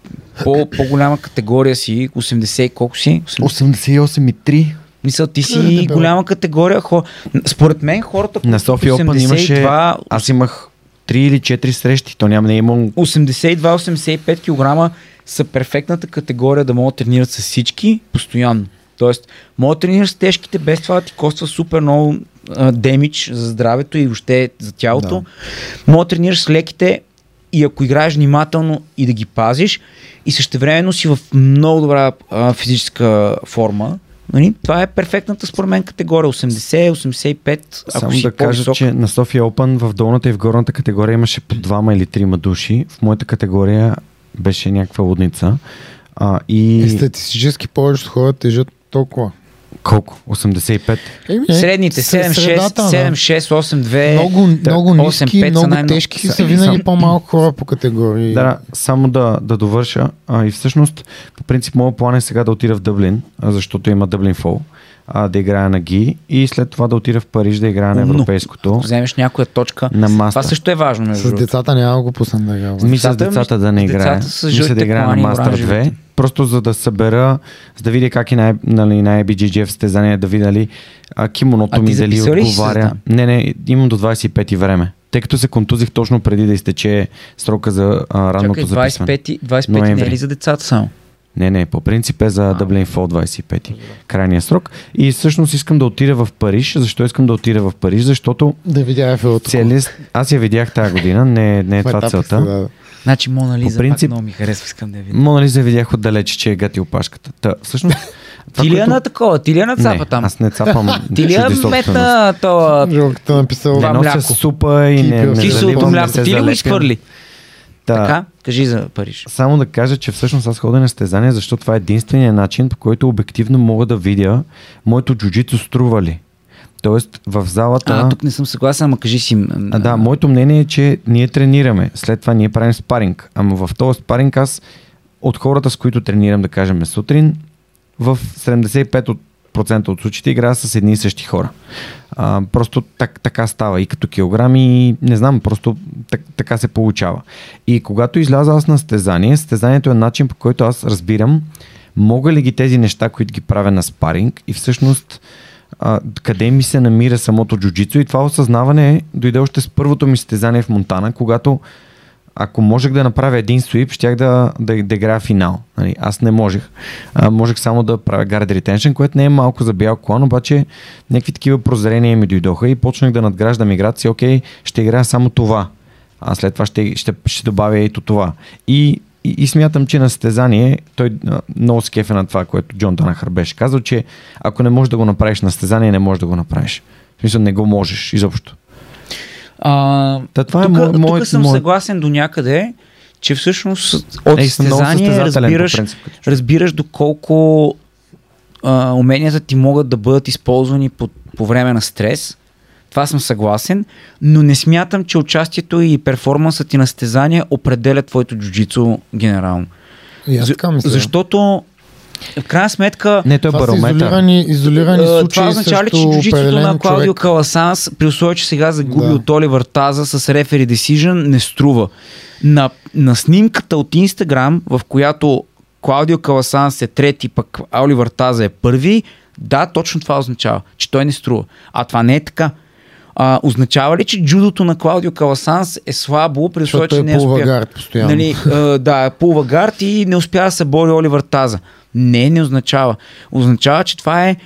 по, по-голяма категория си, 80 и колко си? 80. 88 и 3. Мисъл, ти си Дебело. голяма категория. Хо... Според мен хората, На които София Open 82, имаше... Аз имах 3 или 4 срещи. То няма не е имал 82-85 кг са перфектната категория да могат да тренират с всички постоянно. Тоест, могат да тренираш с тежките, без това да ти коства супер много демидж за здравето и въобще за тялото. Да. Мога да тренираш с леките и ако играеш внимателно и да ги пазиш и същевременно си в много добра а, физическа форма, Нали? Това е перфектната според мен категория. 80, 85, ако Само си да кажа, че на София Open в долната и в горната категория имаше по двама или трима души. В моята категория беше някаква лудница. А, и Е, статистически повечето хора тежат толкова. Колко? 85? Еми, Средните сред 7-6, средата, да. 7-6, 8-2. Много, много 8-5 ниски, са много най- тежки са- са винаги Само- по-малко хора по категории. Да, само да, да довърша. А, и всъщност, по принцип, моят план е сега да отида в Дъблин, защото има Дъблин Фол, а, да играя на ГИ и след това да отида в Париж да играя на европейското. Ако вземеш някоя точка. На Това мастър. също е важно. Между С децата няма да го пусна да играя. Мисля с Децата, да не с Мисля да играя на Мастър 2. Просто за да събера, за да видя как и на, нали, на IBGGF състезание, да видя дали а, кимоното А ми дали отговаря. Не, не, имам до 25 време. Тъй като се контузих точно преди да изтече срока за а, ранното Чакай, записване. 25, 25 не Ноември. е ли за децата само? Не, не, по принцип е за Dublin Fall 25 крайния срок. И всъщност искам да отида в Париж. Защо искам да отида в Париж? Защото Да видя Ефелото. Аз я видях тази година, не, не е това целта. Да. Значи Мона Лиза е принцип- пак много ми харесва, искам да я видя. Мона Лиза видях отдалече, че е гати опашката. Та, всъщност... това, Ти ли е което- на такова? Ти ли е на цапа не, там? аз не цапам Ти ли е метна това Жълката написал. Не Това нося мляко. супа и не, не не мляко? Ти ли го изхвърли? Та, Така? Кажи за Париж. Само да кажа, че всъщност аз ходя на състезание, защото това е единствения начин, по който обективно мога да видя моето джуджито струва ли. Тоест в залата... А, тук не съм съгласен, ама кажи си. А, да, моето мнение е, че ние тренираме. След това ние правим спаринг. Ама в този спаринг аз от хората, с които тренирам, да кажем сутрин, в 75% от, случаите играя с едни и същи хора. А, просто так, така става и като килограми, не знам, просто так, така се получава. И когато изляза аз на състезание, състезанието е начин по който аз разбирам мога ли ги тези неща, които ги правя на спаринг и всъщност а, къде ми се намира самото джуджицу и това осъзнаване дойде още с първото ми състезание в Монтана, когато ако можех да направя един свип, щях да, да, да играя финал. Нали, аз не можех. А, можех само да правя guard retention, което не е малко за бял колан, обаче някакви такива прозрения ми дойдоха и почнах да надграждам играта си, окей, ще играя само това. А след това ще, ще, ще добавя ето това. И, и, и смятам, че на състезание той много скефе на това, което Джон Данахър беше казал, че ако не можеш да го направиш на състезание, не можеш да го направиш. В смисъл, не го можеш изобщо. А, Та това е тук, мо- тук моят- съм моят- съгласен до някъде, че всъщност от Ей, състезание разбираш, принцип, разбираш доколко а, уменията ти могат да бъдат използвани по, по време на стрес. Това съм съгласен, но не смятам, че участието и перформансът ти на състезание определя твоето джуджицу генерално. За- така мисля. защото в крайна сметка Не, той е барометър. изолирани, изолирани Е, случаи Това означава ли, че джуджитото на Клаудио човек. Каласанс, при условие, че сега загуби Да. от Оливър Таза с рефери decision, не струва. На, на снимката от Инстаграм, в която Клаудио Каласанс е трети, пък Оливър Таза е първи, да, точно това означава, че той не струва. А това не е така. А, означава ли, че джудото на Клаудио Каласанс е слабо, при условие, че е не успя? полувагард постоянно. Нали, а, да, полувагард и не успя да се бори Оливър Таза. Не, не означава. Означава, че това е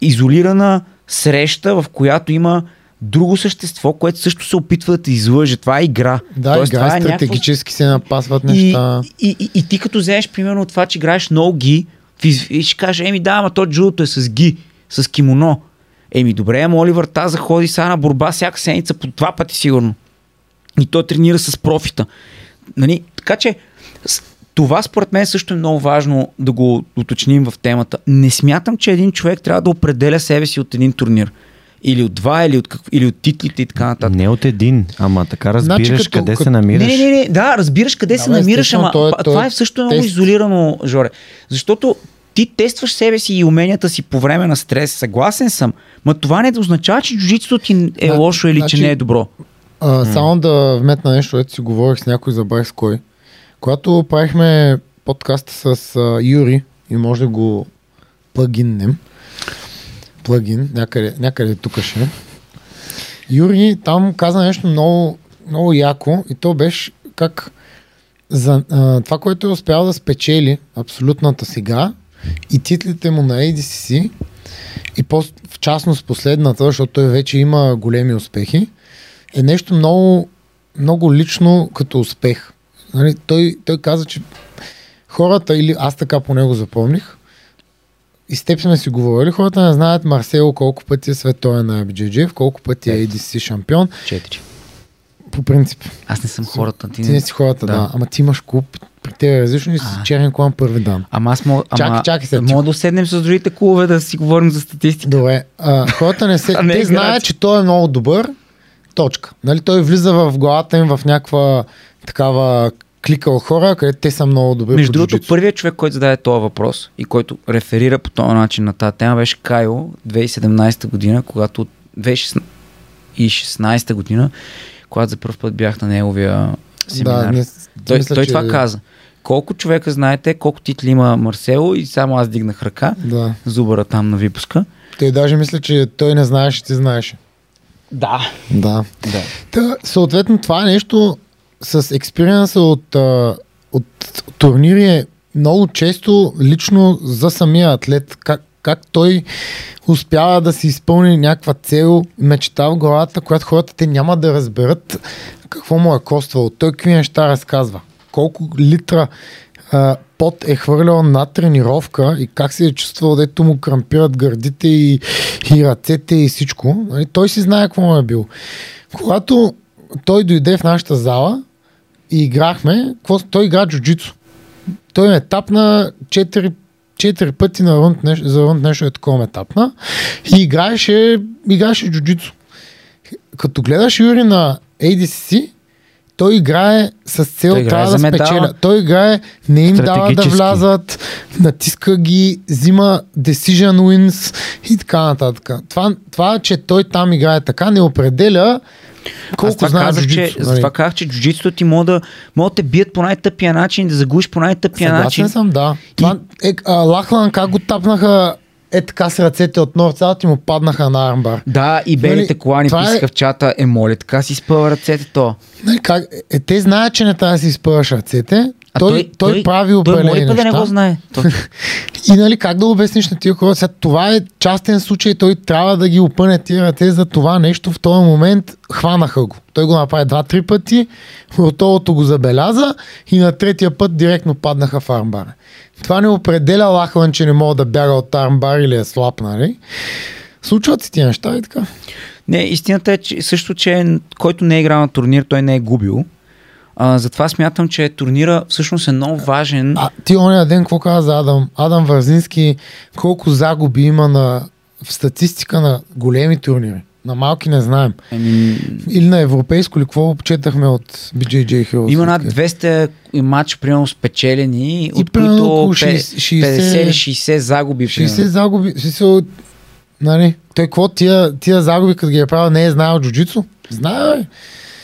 изолирана среща, в която има друго същество, което също се опитва да те излъже. Това е игра. Да, Тоест, игра това е стратегически се напасват и, неща. и, и, и, ти като вземеш примерно това, че играеш много ги и ще кажеш, еми да, ама то джудото е с ги, с кимоно. Еми добре, ама Оливър Таза ходи сега на борба всяка седмица по два пъти сигурно. И той тренира с профита. Нали? Така че това според мен също е много важно да го уточним в темата. Не смятам, че един човек трябва да определя себе си от един турнир. Или от два, или от, какво, или от титлите и така нататък. Не от един, ама така разбираш Значи като- къде като- се намираш. Не, не, не, да, разбираш къде Да, се намираш, ама то е- това, е това е също много тест. изолирано, Жоре. Защото ти тестваш себе си и уменията си по време на стрес, съгласен съм, но това не означава, че джуджитото ти е Да, лошо или значи- че не е добро. А, само да вметна нещо, ето си говорих с някой, забравих с кой. Когато правихме подкаста с а, Юри и може да го плагиннем, плагин, някъде, някъде тук ще. Юри там каза нещо много, много яко и то беше как за а, това, което е успял да спечели абсолютната сега и титлите му на ADCC и по, в частност последната, защото той вече има големи успехи, е нещо много, много лично като успех. Нали, той, той каза, че хората, или аз така по него запомних, и с теб сме си говорили, хората не знаят Марсело колко пъти е световен на BJJ, колко пъти е ADC шампион. Четири. По принцип. Аз не съм хората. Ти, Ти не си хората, да. да. Ама ти имаш клуб, при теб е различно и си А. черен клан първи дан. Ама аз мога. Чакай, чакай сега, Мога да седнем с другите клубове да си говорим за статистика. Добре, а, хората не се... Не те знаят, че той е много добър, точка. Нали, той влиза в главата им в някаква такава клика от хора, където те са много добри Между другото, първият човек, който зададе този въпрос и който реферира по този начин на тази тема беше Кайо 2017 година, когато 2016 година, когато за първ път бях на неговия семинар. Да, не, той мисля, той че- това каза. Колко човека знаете, колко титли има Марсело и само аз дигнах ръка, Да. зубъра там на випуска. Той даже мисля, че той не знаеше, ти знаеше. Да. Да. да. Та, съответно, това е нещо с експириенса от, от турнири е много често лично за самия атлет. Как, как той успява да си изпълни някаква цел, мечта в главата, която хората те няма да разберат какво му е коствало. Той какви неща разказва. Колко литра а, пот е хвърлял на тренировка и как се е чувствал, дето му крампират гърдите и, и ръцете и всичко. Нали, Той си знае какво му е бил. Когато той дойде в нашата зала и играхме, той игра джуджицу. Той ме тапна 4, 4 пъти на рунд, нещо, за рунд нещо е такова ме тапна и играеше, играеше джуджицу. Като гледаш Юри на ADCC, той играе с цел Той играе трябва за да спечеля. Той играе, не им дава да влязат, натиска ги, взима decision wins и така нататък. Това, това, че той там играе така, не определя Аз колко това знае казах, че, нали? затова казах, че джуджитото ти може да, може да те бият по най-тъпия начин, да загубиш по най-тъпия Съгласен начин. съм, да. Това, е, а, Лахлан как го тапнаха е така с ръцете от нор, цялата му паднаха на армбар. Да, и белите Нали, колани това е- писаха в чата, е моля, така си спъва ръцете то. Нали, как, е, те знаят, че не трябва да си изпъваш ръцете. А той, той, той, прави Той определени моли път да неща. не го знае. И нали, как да обясниш на тия хора? Сега, това е частен случай, той трябва да ги опъне тия ръце за това нещо. В този момент хванаха го. Той го направи два-три пъти, готовото го забеляза и на третия път директно паднаха в армбара. Това не определя Лахлан, че не мога да бяга от армбар или е слаб, нали? Случват се тия неща и така. не, истината е че, също, че който не е играл на турнир, той не е губил. А, затова смятам, че турнира всъщност е много важен. А ти оня ден какво каза за Адам? Адам Вързински колко загуби има на, в статистика на големи турнири? На малки не знаем. Еми, Или на европейско, или какво четахме от BJJ Heroes? има над 200 матча, примерно, спечелени, от примерно които около пе- 60 50 или 60 загуби. 60 примерно. загуби. в Смисъл, нали? Той какво тия, тия загуби, като ги е правил, не е знаел джуджицу? Знае, бе.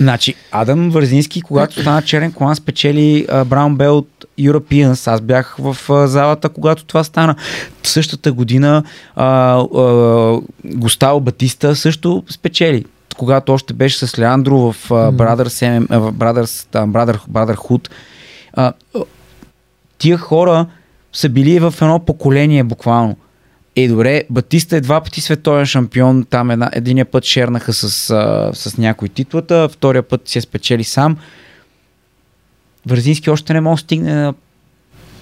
Значи, Адам Вързински, когато стана черен колан, спечели Браун Бел от Europeans. Аз бях в а, залата, когато това стана. В същата година а, а, Густаво Батиста също спечели. Когато още беше с Леандро в а, Brothers, в Brothers, там, Brother, Brotherhood. А, тия хора са били в едно поколение буквално. Е, добре, Батиста е два пъти световен шампион, там една, единия път шернаха с, а, с някой титлата, втория път си я спечели сам. Вързински още не може да стигне на-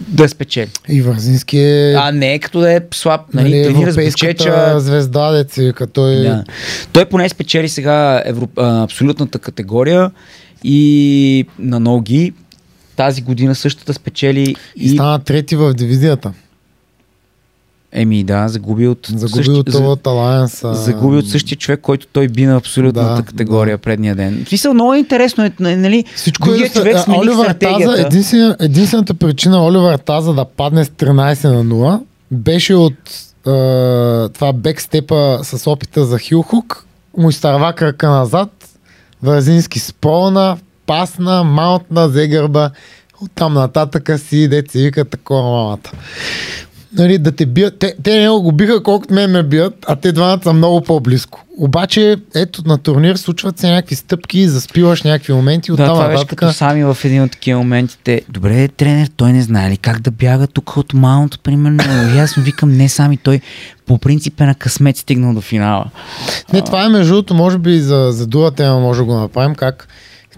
да я спечели. И Вързински е А не е като да е слаб, нали, нали, европейската звезда, деца, вика, той Да. Той поне спечели сега евро, абсолютната категория и на ноги. Тази година същата спечели и стана трети в дивизията. Еми да, загуби от, Загуби същи- от това от Alliance. а, Загуби от същия човек, който той би на абсолютната Да, категория предния ден. В смисъл, много е интересно, е, нали? Всичко е да човек се- смени Оливър Таза, единствена, единствената причина Оливър Таза да падне с 13 на 0 беше от е, това бекстепа с опита за хилхук. Му изтърва кръка назад, Вразински спрона, пасна, маунтна, взе гърба. Оттам нататъка си, деца вика такова мамата. Нали, да те бият. Те, те не го биха колкото мен ме бият, а те двамата са много по-близко. Обаче, ето на турнир случват се някакви стъпки, заспиваш някакви моменти, Да, оттам това беше като сами в един от такива моменти. Те, добре, тренер, той не знае ли как да бяга тук от маунт, примерно. И аз му викам, не сами той по принцип е на късмет стигнал до финала. Не, това е между другото, може би за, за друга тема може да го направим, как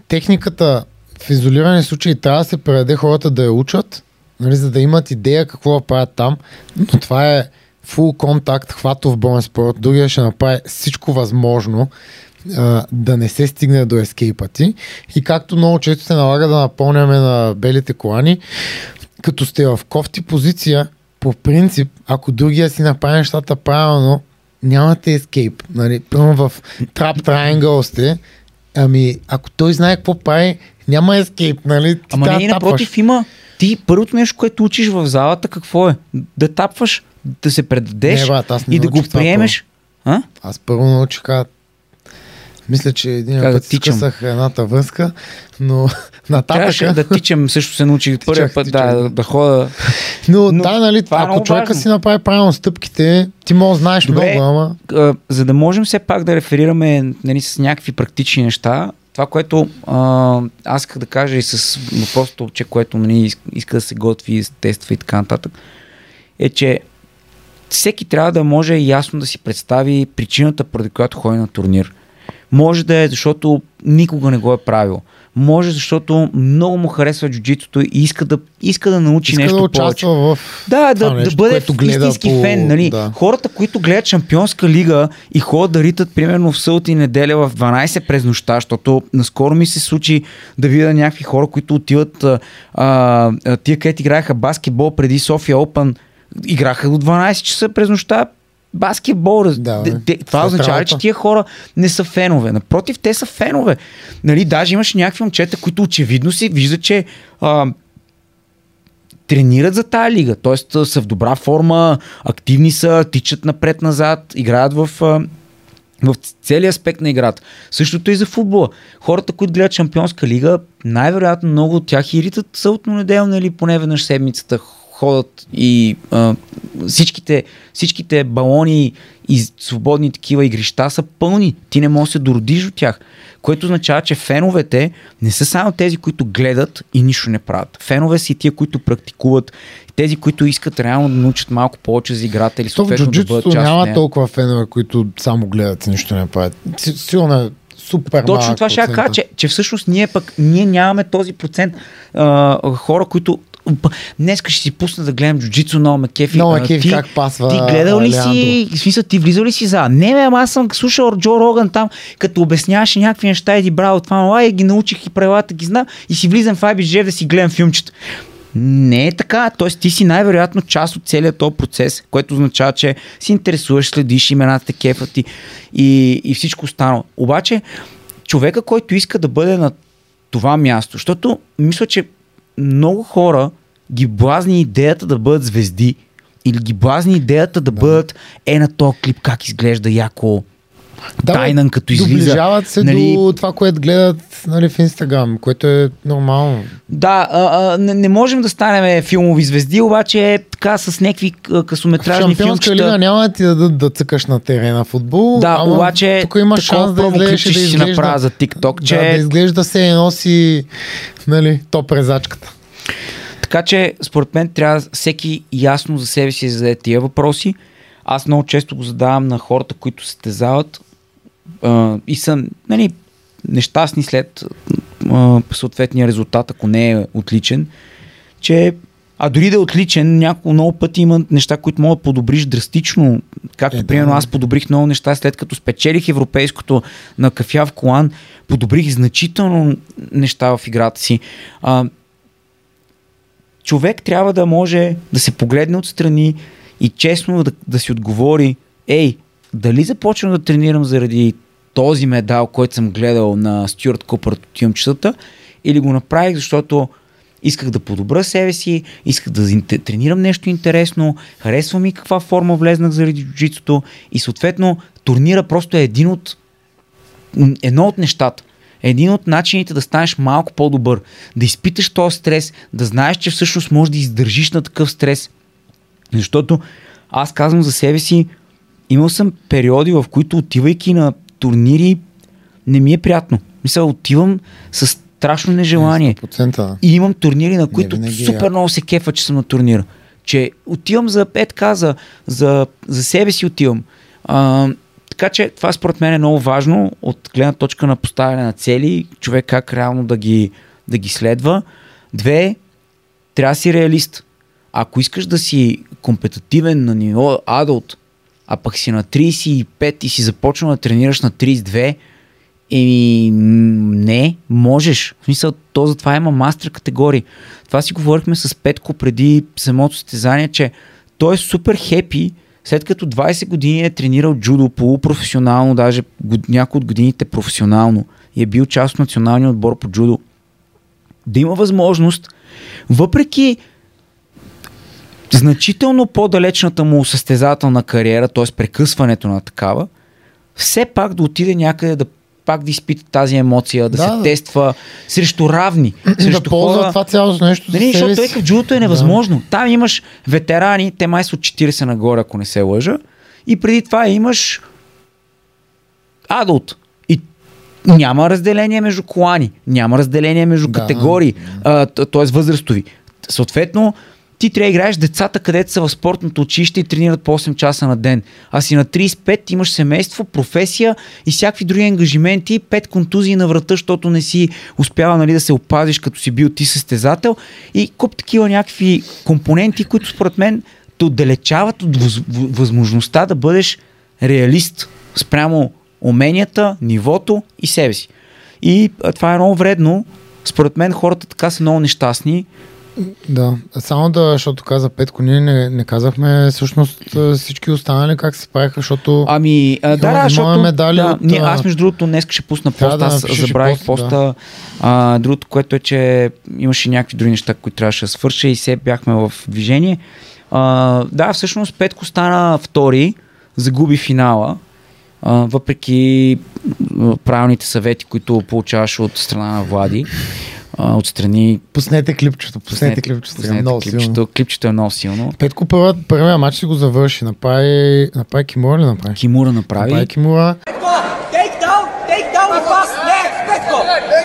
техниката в изолирани случаи трябва да се предаде хората да я учат, нали, за да имат идея какво правят там, но това е фул контакт, хватов боен спорт, другия ще направи всичко възможно а, да не се стигне до ескейпа ти. И както много често се налага да напомняме на белите колани, като сте в кофти позиция, по принцип, ако другия си направи нещата правилно, нямате ескейп. Нали? Примерно в Trap Triangle сте, ами ако той знае какво прави, няма ескейп. Нали? Ти Ама трябва не, да напротив, има. Ти първото нещо, което учиш в залата, какво е? Да тапваш, да се предадеш Не, брат, и да го научих това приемеш. А? Аз първо научих как мисля, че един Как да път си тичам. скъсах едната връзка, но Трябваше нататък. да тичам, също се научих първия път, да, да хода. Но, Но да, нали, това е ако много човека важно. си направи правилно стъпките, ти може да знаеш Добре. много, ама за да можем все пак да реферираме нали, с някакви практични неща, това, което а, аз исках да кажа и с въпросното, че което нали, иск- иска да се готви, тества и така нататък, е, че всеки трябва да може ясно да си представи причината, поради която ходи на турнир. Може да е, защото никога не го е правил. Може, защото много му харесва джуджитото и иска да, иска да научи иска нещо да повече. в Да, да, да нещо, бъде което гледа истински по- фен. Нали? да. Хората, които гледат Шампионска лига и ходят да ритат примерно в събота и неделя в 12 през нощта, защото наскоро ми се случи да видя някакви хора, които отиват, а, а, тия където играеха баскетбол преди София Open, играха до 12 часа през нощта баскетбол. Да, Де- де- това След означава, че тия хора не са фенове. Напротив, те са фенове. Нали, даже имаше някакви момчета, които очевидно си виждат, че а, тренират за тая лига, т.е. са в добра форма, активни са, тичат напред-назад, играят в, а, в целия аспект на играта. Същото и за футбола. Хората, които гледат Шампионска лига, най-вероятно много от тях и ритат съботно неделно или поне веднъж седмицата ходят и а, всичките, всичките балони и свободни такива игрища са пълни. Ти не можеш да се дородиш от тях. Което означава, че феновете не са само тези, които гледат и нищо не правят. Фенове са и тия, които практикуват, тези, които искат реално да научат малко повече за играта или съответно да бъдат част няма толкова фенове, които само гледат и нищо не правят. Си- Сигурно е супер Точно това ще я кажа, че, че всъщност ние пък ние нямаме този процент а, хора, които Днеска ще си пусна да гледам джуджицу, много ме кефи. Много ме кефи как пасва Ти гледал ли си, в смисъл, ти влизал ли си за? Не, бе, ама аз съм слушал Джо Роган там, като обясняваше някакви неща и ти браво това, ала, и ги научих и правилата ги знам и си влизам в IBG да си гледам филмчета. Не е така. Тоест ти си най-вероятно част от целият този процес, което означава, че си интересуваш, следиш имената, те кефа ти и, и всичко останало. Обаче, човека, който иска да бъде на това място, защото мисля, че много хора ги блазни идеята да бъдат звезди или ги блазни идеята да, бъдат е на този клип как изглежда яко Да, Тайнан като излиза. Доближават се нали, до това, което гледат нали, в Инстаграм, което е нормално. Да, а, а, не, не можем да станем филмови звезди, обаче е така с някакви късометражни Шампионска филмчета. лига няма да ти дадат да цъкаш на терена футбол. Да, ама обаче тук такова шанс да промо излезеш и клипче да изглежда. направя за TikTok, че Да, да изглежда се едно си нали, топ резачката. Така че, според мен, трябва всеки ясно за себе си да зададе тия въпроси. Аз много често го задавам на хората, които се стезават а, и са нали, нещастни след а, съответния резултат, ако не е отличен, че а дори да е отличен, няколко много пъти има неща, които могат да подобриш драстично. Както, Е, примерно, аз подобрих много неща след като спечелих европейското на кафя в Колан, подобрих значително неща в играта си. А, човек трябва да може да се погледне отстрани и честно да, да си отговори, ей, дали започвам да тренирам заради този медал, който съм гледал на Стюарт Купър от тимчетата, или го направих, защото исках да подобра себе си, исках да тренирам нещо интересно, харесва ми каква форма влезнах заради джуджитото и съответно турнира просто е един от едно от нещата. Един от начините да станеш малко по-добър, да изпиташ този стрес, да знаеш, че всъщност можеш да издържиш на такъв стрес Защото аз казвам за себе си, имал съм периоди, в които отивайки на турнири, не ми е приятно. Мисля, отивам с страшно нежелание. 100%. И имам турнири, на които винаги е супер много се кефа, че съм на турнира. Че отивам за е така, за, за, за себе си отивам. А, така че това според мен е много важно от гледна точка на поставяне на цели, човек как реално да ги, да ги следва. Две, трябва да си реалист. Ако искаш да си компетитивен на ниво адулт, а пък си на 35 и си започнал да тренираш на 32, Еми, не, можеш. В смисъл, то затова има мастер категории. Това си говорихме с Петко преди самото състезание, че той е супер хепи, след като 20 години е тренирал джудо полупрофесионално, даже някои от годините професионално и е бил част от националния отбор по джудо. Да има възможност, въпреки значително по-далечната му състезателна кариера, т.е. прекъсването на такава, все пак да отиде някъде да пак да изпита тази емоция, да, Да, се да. тества срещу равни. Да срещу ползва хора... това цялото нещо за Нали, себе защото той към джудото е невъзможно. Там имаш ветерани, те май са от 40 нагоре, ако не се лъжа. И преди това имаш адулт. И няма разделение между колани, няма разделение между Да. категории, т.е. възрастови. Съответно, ти трябва да играеш децата, където са в спортното училище и тренират по 8 часа на ден. А си на 35 имаш семейство, професия и всякакви други ангажименти, пет контузии на врата, защото не си успява нали, да се опазиш като си бил ти състезател и куп такива някакви компоненти, които според мен те отдалечават от възможността да бъдеш реалист спрямо уменията, нивото и себе си. И това е много вредно. Според мен хората така са много нещастни. Да, само да, защото каза Петко, ние не, не казахме всъщност а, всички останали как се справиха, защото Ами, а, да, да, Имаме защото медали да, от, ние, а, аз между другото днес ще пусна трябва пост, да аз забравих пост, поста. А, другото, което е, че имаше някакви други неща, които трябваше да свърша и все бяхме в движение. А, да, всъщност Петко стана втори, загуби финала, а, въпреки правилните съвети, които получаваше от страна на Влади. А, отстрани пуснете клипчето, пуснете клипчето, пуснете много силно. клипчето. Клипчето е много силно. Петко първа, първия матч си го завърши, направи, направи Кимура ли направи? Кимура направи. Направи Кимура, Petko, take down, take down и пас, не, Petko,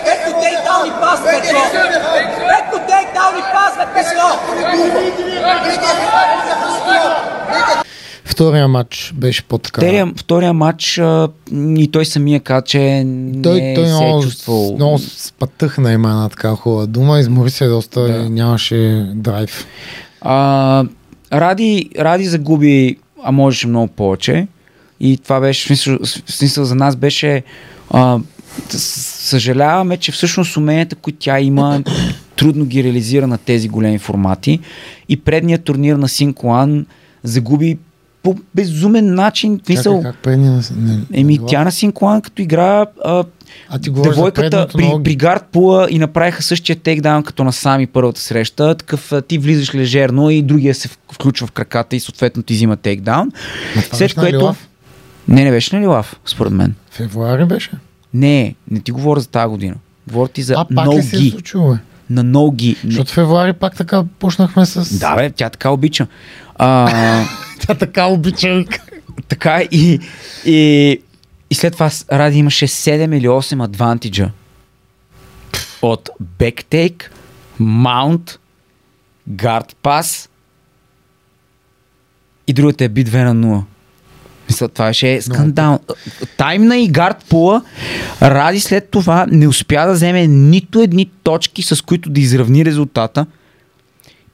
Petko, take down и пас, Petko, Petko, take down и пас, Petko. Втория матч беше по-така. Втория, втория матч а, и той самия каза, че той, не той се много, е чувствал. много спътъхна има една така хубава дума, измори се доста Да. и нямаше драйв. А, Ради, Ради загуби, а можеше много повече. И това беше, в смисъл, в смисъл за нас беше а, съжаляваме, че всъщност уменията, които тя има, трудно ги реализира на тези големи формати. И предният турнир на Синкуан загуби по безумен начин. В смисъл, Чакай, как предния? Не, Еми, не, тя на Синкуан, като игра а, А ти девойката при, много... при гард пула и направиха същия тейкдаун като на сами първата среща. Такъв ти влизаш лежерно и другия се включва в краката и съответно ти взима тейкдаун. След което... Лилав? Не, не беше на Лилав, според мен. Февруари беше? Не, не ти говоря за тази година. Говоря ти за а, пак ли се е ноги. случило? На ноги. Защото февруари пак така почнахме с... Да, бе, тя така обича. А, Тя така обича. така и, и, и след това Ради имаше 7 или 8 адвантиджа от бектейк, маунт, гард пас и другата е би 2 на 0. Мисля, това беше скандал. Таймна и гард пула, Ради след това не успя да вземе нито едни точки, с които да изравни резултата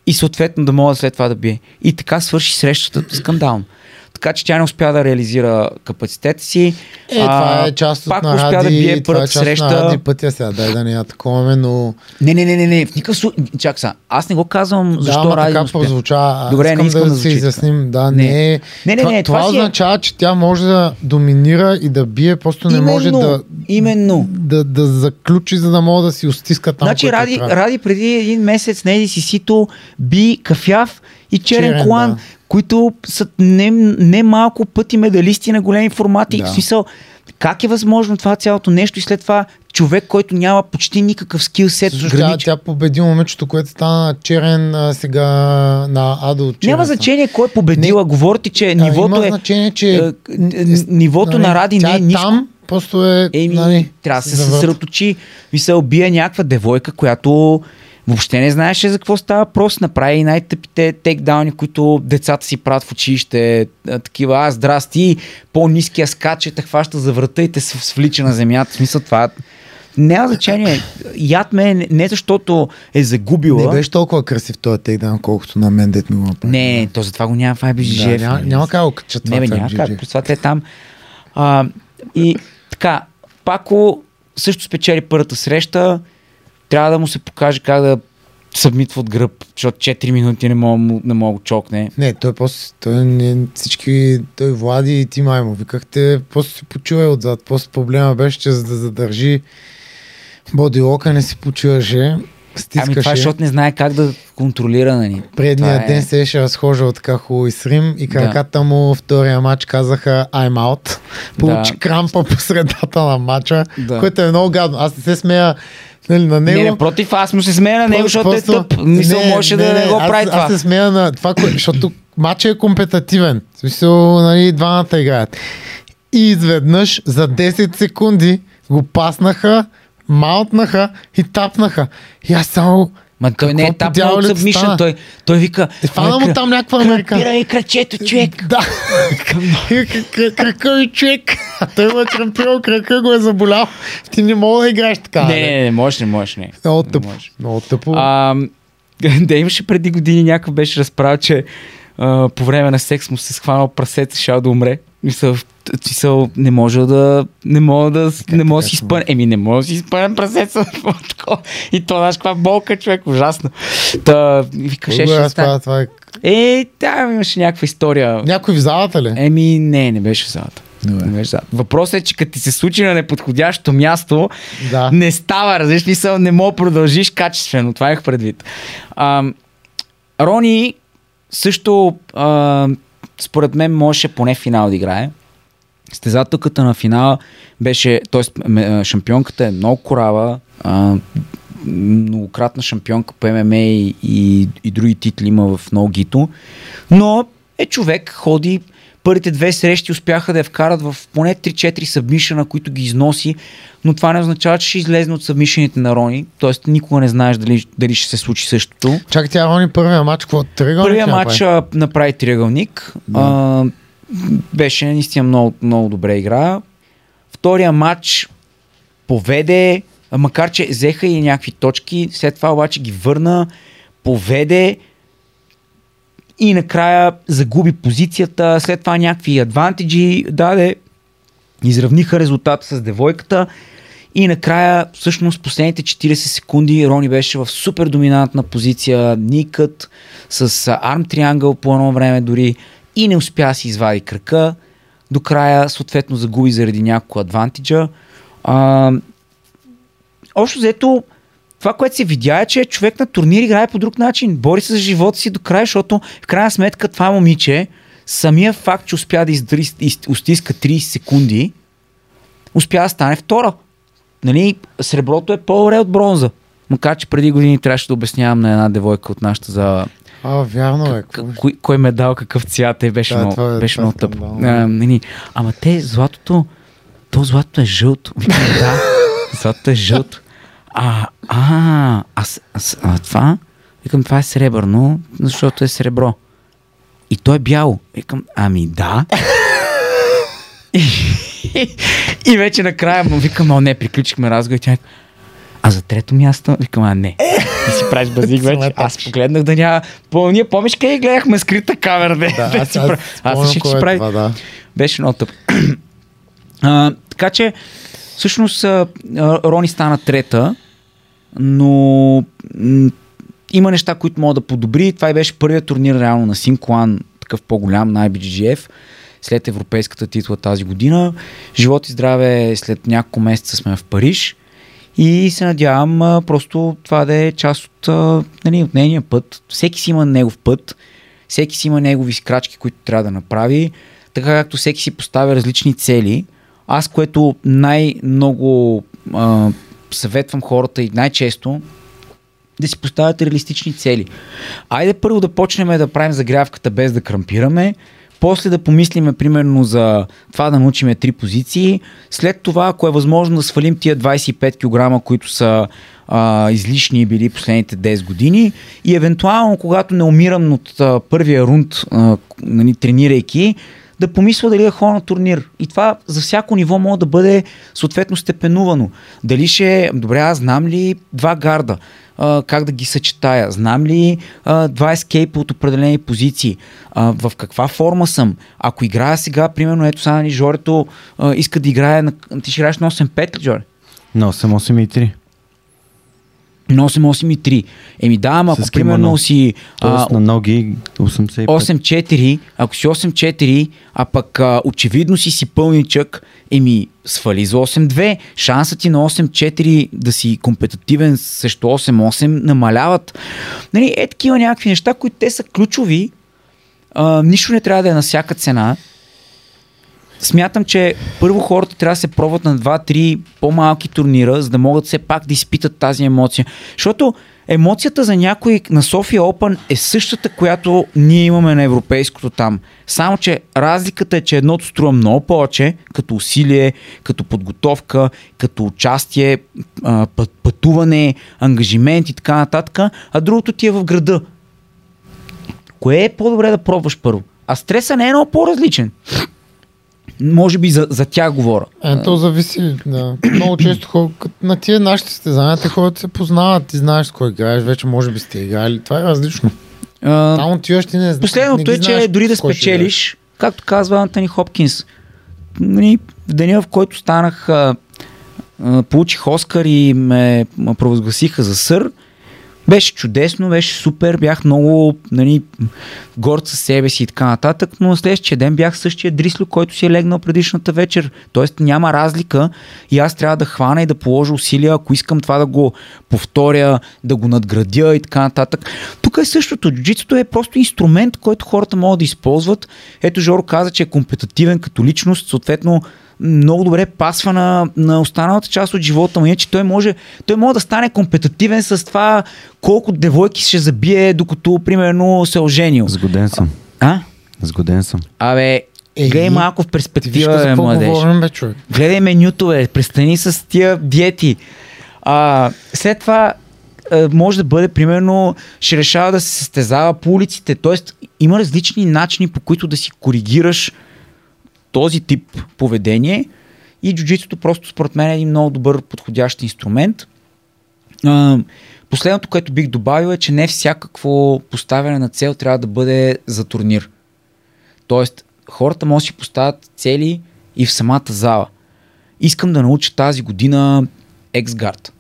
и съответно да мога след това да бие. И така свърши срещата скандално. Така че тя не успя да реализира капацитета си. Е, това е част от пак на успя Ради, да бие е първата част среща. на Ради пътя сега, дай да не я таковаме, но... Не, не, не, не, не, в никакъв случай. Чак сега, аз не го казвам защо да, Ради така успя. прозвуча. Добре, искам не искам да, да се изясним. Да, Не. не, е- Не, не, това, не, това това е- означава, че тя може да доминира и да бие, просто не именно, може да, Именно. да, да заключи, за да може да си устиска там. Значи което Ради. Ради преди един месец на Еди Сисито би Кафяв и Черен, Черен, Колан, да. които са не, не малко пъти медалисти на големи формати. Да. В смисъл, как е възможно това цялото нещо и след това човек, който няма почти никакъв скил сет. Също тя, тя победи момичето, което стана черен а, сега на Адо. черен Няма значение кой е победила. Не. Говори ти, че А, нивото има е... значение, че е, н- нивото на Ради не е ниско. там, просто е... Еми, нали, трябва да се съсредоточи. Мисъл, бие някаква девойка, която въобще не знаеше за какво става. Просто направи най-тъпите тейкдауни, които децата си правят в училище. Такива, а, здрасти, по-низкия скача, те хваща за врата и те се свлича на земята. В смисъл това няма значение. Яд ме не, не защото е загубила. Не беше толкова красив този тейкдаун, колкото на мен дет ми го направи. Не, то затова го няма в IBGF. да, няма, няма как го качат това Не, бе, няма как. Това те е там. А, и така, Пако също спечели първата среща. Трябва да му се покаже как да събмитва от гръб, защото 4 минути не мога, не мога да чокне. Не, той после, той не, всички, той Влади и ти май му викахте, после си почувай отзад. После проблема беше, че за да задържи бодилока не си почуваше, стискаше. Ами това, е, защото не знае как да контролира, нали? Предния Това е- ден се беше разхождал така хубаво и с Рим и краката му втория матч казаха I'm out. Получи Да. крампа по средата на матча, Да. което е много гадно. Аз не се смея нали, на него. Не, не, против, аз му се смея на него, Просто- защото е просто- тъп. Мисъл, можеше да не, го аз, прави това. Аз се смея на това, защото матчът е компетативен. В смисъл, нали, двамата играят. И изведнъж за 10 секунди го паснаха, маутнаха и тапнаха. И аз само... Ма той не е от дяволите събмишън, той, той вика... Е, фана «Ой, му там някаква америка. Крапира ми крачето, човек. Да. Крака и човек. А той му е крампирал крака, го е заболял. Ти не мога да играеш така. Не, не, не, можеш, не можеш, не. Много тъпо. Много тъпо. А, да имаше преди години някакъв беше разправил, че а, по време на секс му се схванал прасец, шал да умре. Мисъл, мисъл, не може да не мога да не мога да си спъне. Еми не мога да си спънем прасеца. такова. И то знаеш каква болка, човек, ужасно. Та, викаш, ще стане. разправя това? е- Е, там имаше някаква история. Някой в залата ли? Еми, не, не беше в залата. Добре. Въпросът е, че като ти се случи на неподходящо място, Да. не става, разбираш мисъл, не мога да продължиш качествено. Това имах предвид. А, Рони също, а, според мен, можеше поне финал да играе. Стезателката на финала беше, т.е. шампионката е много корава, многократна шампионка по ММА и, и, и други титли има в много гито, но е човек, ходи, първите две срещи успяха да я вкарат в поне 3-4 събмишена, които ги износи, но това не означава, че ще излезне от събмишените на Рони, т.е. никога не знаеш дали, дали ще се случи същото. Чакай, тя Рони първия матч, какво? Триъгълник Първия матч направи? направи триъгълник. А, беше наистина много, много добре игра. Втория матч поведе, макар че взеха и някакви точки, след това обаче ги върна, поведе и накрая загуби позицията, след това някакви адвантиджи даде, изравниха резултата с девойката и накрая, всъщност, последните 40 секунди Рони беше в супер доминантна позиция, никът, с арм триангъл по едно време дори и не успя да си извади кръка. До края, съответно, загуби заради няколко адвантиджа. А, общо взето, това, което се видя е, че човек на турнир играе по друг начин. Бори се за живота си до края, защото в крайна сметка това момиче, самия факт, че успя да издри, из, устиска 30 секунди, успя да стане втора. Нали, среброто е по-добре от бронза. Макар, че преди години трябваше да обяснявам на една девойка от нашата за А, вярно е. к- кой, кой медал, какъв цвят е, беше Да, много, това е- беше много тъп. А, нали, ама те, златото, то златото е жълто. Викам, да, златото е жълто. А, а, а, а, а това? Викам, това е сребърно, защото е сребро. И то е бяло. Викам, ами да. и, и вече накрая му викам, о не, приключихме разговор и тя вика, а за трето място, викам, а не. Ти си правиш базик вече. Аз погледнах да няма. По, ние помниш къде гледахме скрита камера. Да, Да, аз, аз, аз ще е прави. това, да. Беше много тъп. а, така че, всъщност, Рони стана трета, но м- има неща, които могат да подобри. Това и беше първият турнир реално на Синклан, такъв по-голям на IBGF, след европейската титла тази година. Живот и здраве, след няколко месеца сме в Париж. И се надявам а, просто това да е част от, а, нали, от нейния път. Всеки си има негов път, всеки си има негови крачки, които трябва да направи, така както всеки си поставя различни цели. Аз, което най-много а, съветвам хората и най-често да си поставят реалистични цели. Айде първо да почнем да правим загрявката без да крампираме, после да помислиме примерно за това да научиме три позиции, след това, ако е възможно да свалим тия 25 кг, които са а, излишни били последните 10 години и евентуално, когато не умирам от а, първия рунд, а, нали, тренирайки, да помисля дали да ходя на турнир. И това за всяко ниво може да бъде съответно степенувано. Дали ще е, добре, аз знам ли два гарда, а, как да ги съчетая, знам ли а, два ескейпа от определени позиции, а, в каква форма съм. Ако играя сега, примерно, ето сега, нали, Жорето а, иска да играе, на... ти ще играеш на 8-5 ли, Жоре? На 8-8 и 3. На 8-8 и 3. Еми да, ама ако примерно си а, на ноги 85. 8-4, ако си 8-4, а пък а, очевидно си си пълничък, еми свали за 8-2. Шансът ти на 8-4 да си компетитивен срещу 8-8 намаляват. Нали, е такива някакви неща, които те са ключови. А, нищо не трябва да е на всяка цена. Смятам, че първо хората трябва да се пробват на 2-3 по-малки турнира, за да могат все пак да изпитат тази емоция. Защото емоцията за някой на София Open е същата, която ние имаме на европейското там. Само, че разликата е, че едното струва много повече, като усилие, като подготовка, като участие, пътуване, ангажимент и така нататък, а другото ти е в града. Кое е по-добре да пробваш първо? А стреса не е много по-различен. Може би за, за тях говоря. Е, то зависи. Да. Много често хора, на тия нашите състезания, те хората се познават, ти знаеш с кой играеш, вече може би сте играли. Това е различно. А, Там ти не знаеш. Последното е, че дори да спечелиш, както казва Антони Хопкинс, нали, в деня, в който станах, получих Оскар и ме ме провъзгласиха за сър, беше чудесно, беше супер, бях много нали, горд със себе си и така нататък, но следващия ден бях същия Дрисло, който си е легнал предишната вечер. Тоест няма разлика и аз трябва да хвана и да положа усилия, ако искам това да го повторя, да го надградя и така нататък. Тук е същото. Джуджитото е просто инструмент, който хората могат да използват. Ето Жоро каза, че е компетитивен като личност, съответно много добре пасва на, на останалата част от живота му, иначе той може, той може да стане компетитивен с това колко девойки ще забие, докато примерно се е оженил. Сгоден съм. А? Сгоден съм. Абе, Ей, гледай малко в Ти виж перспектива, какво младеж. говорим, бе, човек. Гледай менюто, бе. Престани с тия диети. А, след това а, може да бъде, примерно, ще решава да се състезава по улиците. Тоест, има различни начини, по които да си коригираш този тип поведение и джуджитото просто според мен е един много добър подходящ инструмент. Последното, което бих добавил е, че не всякакво поставяне на цел трябва да бъде за турнир. Тоест, хората може да си поставят цели и в самата зала. Искам да науча тази година X-Guard.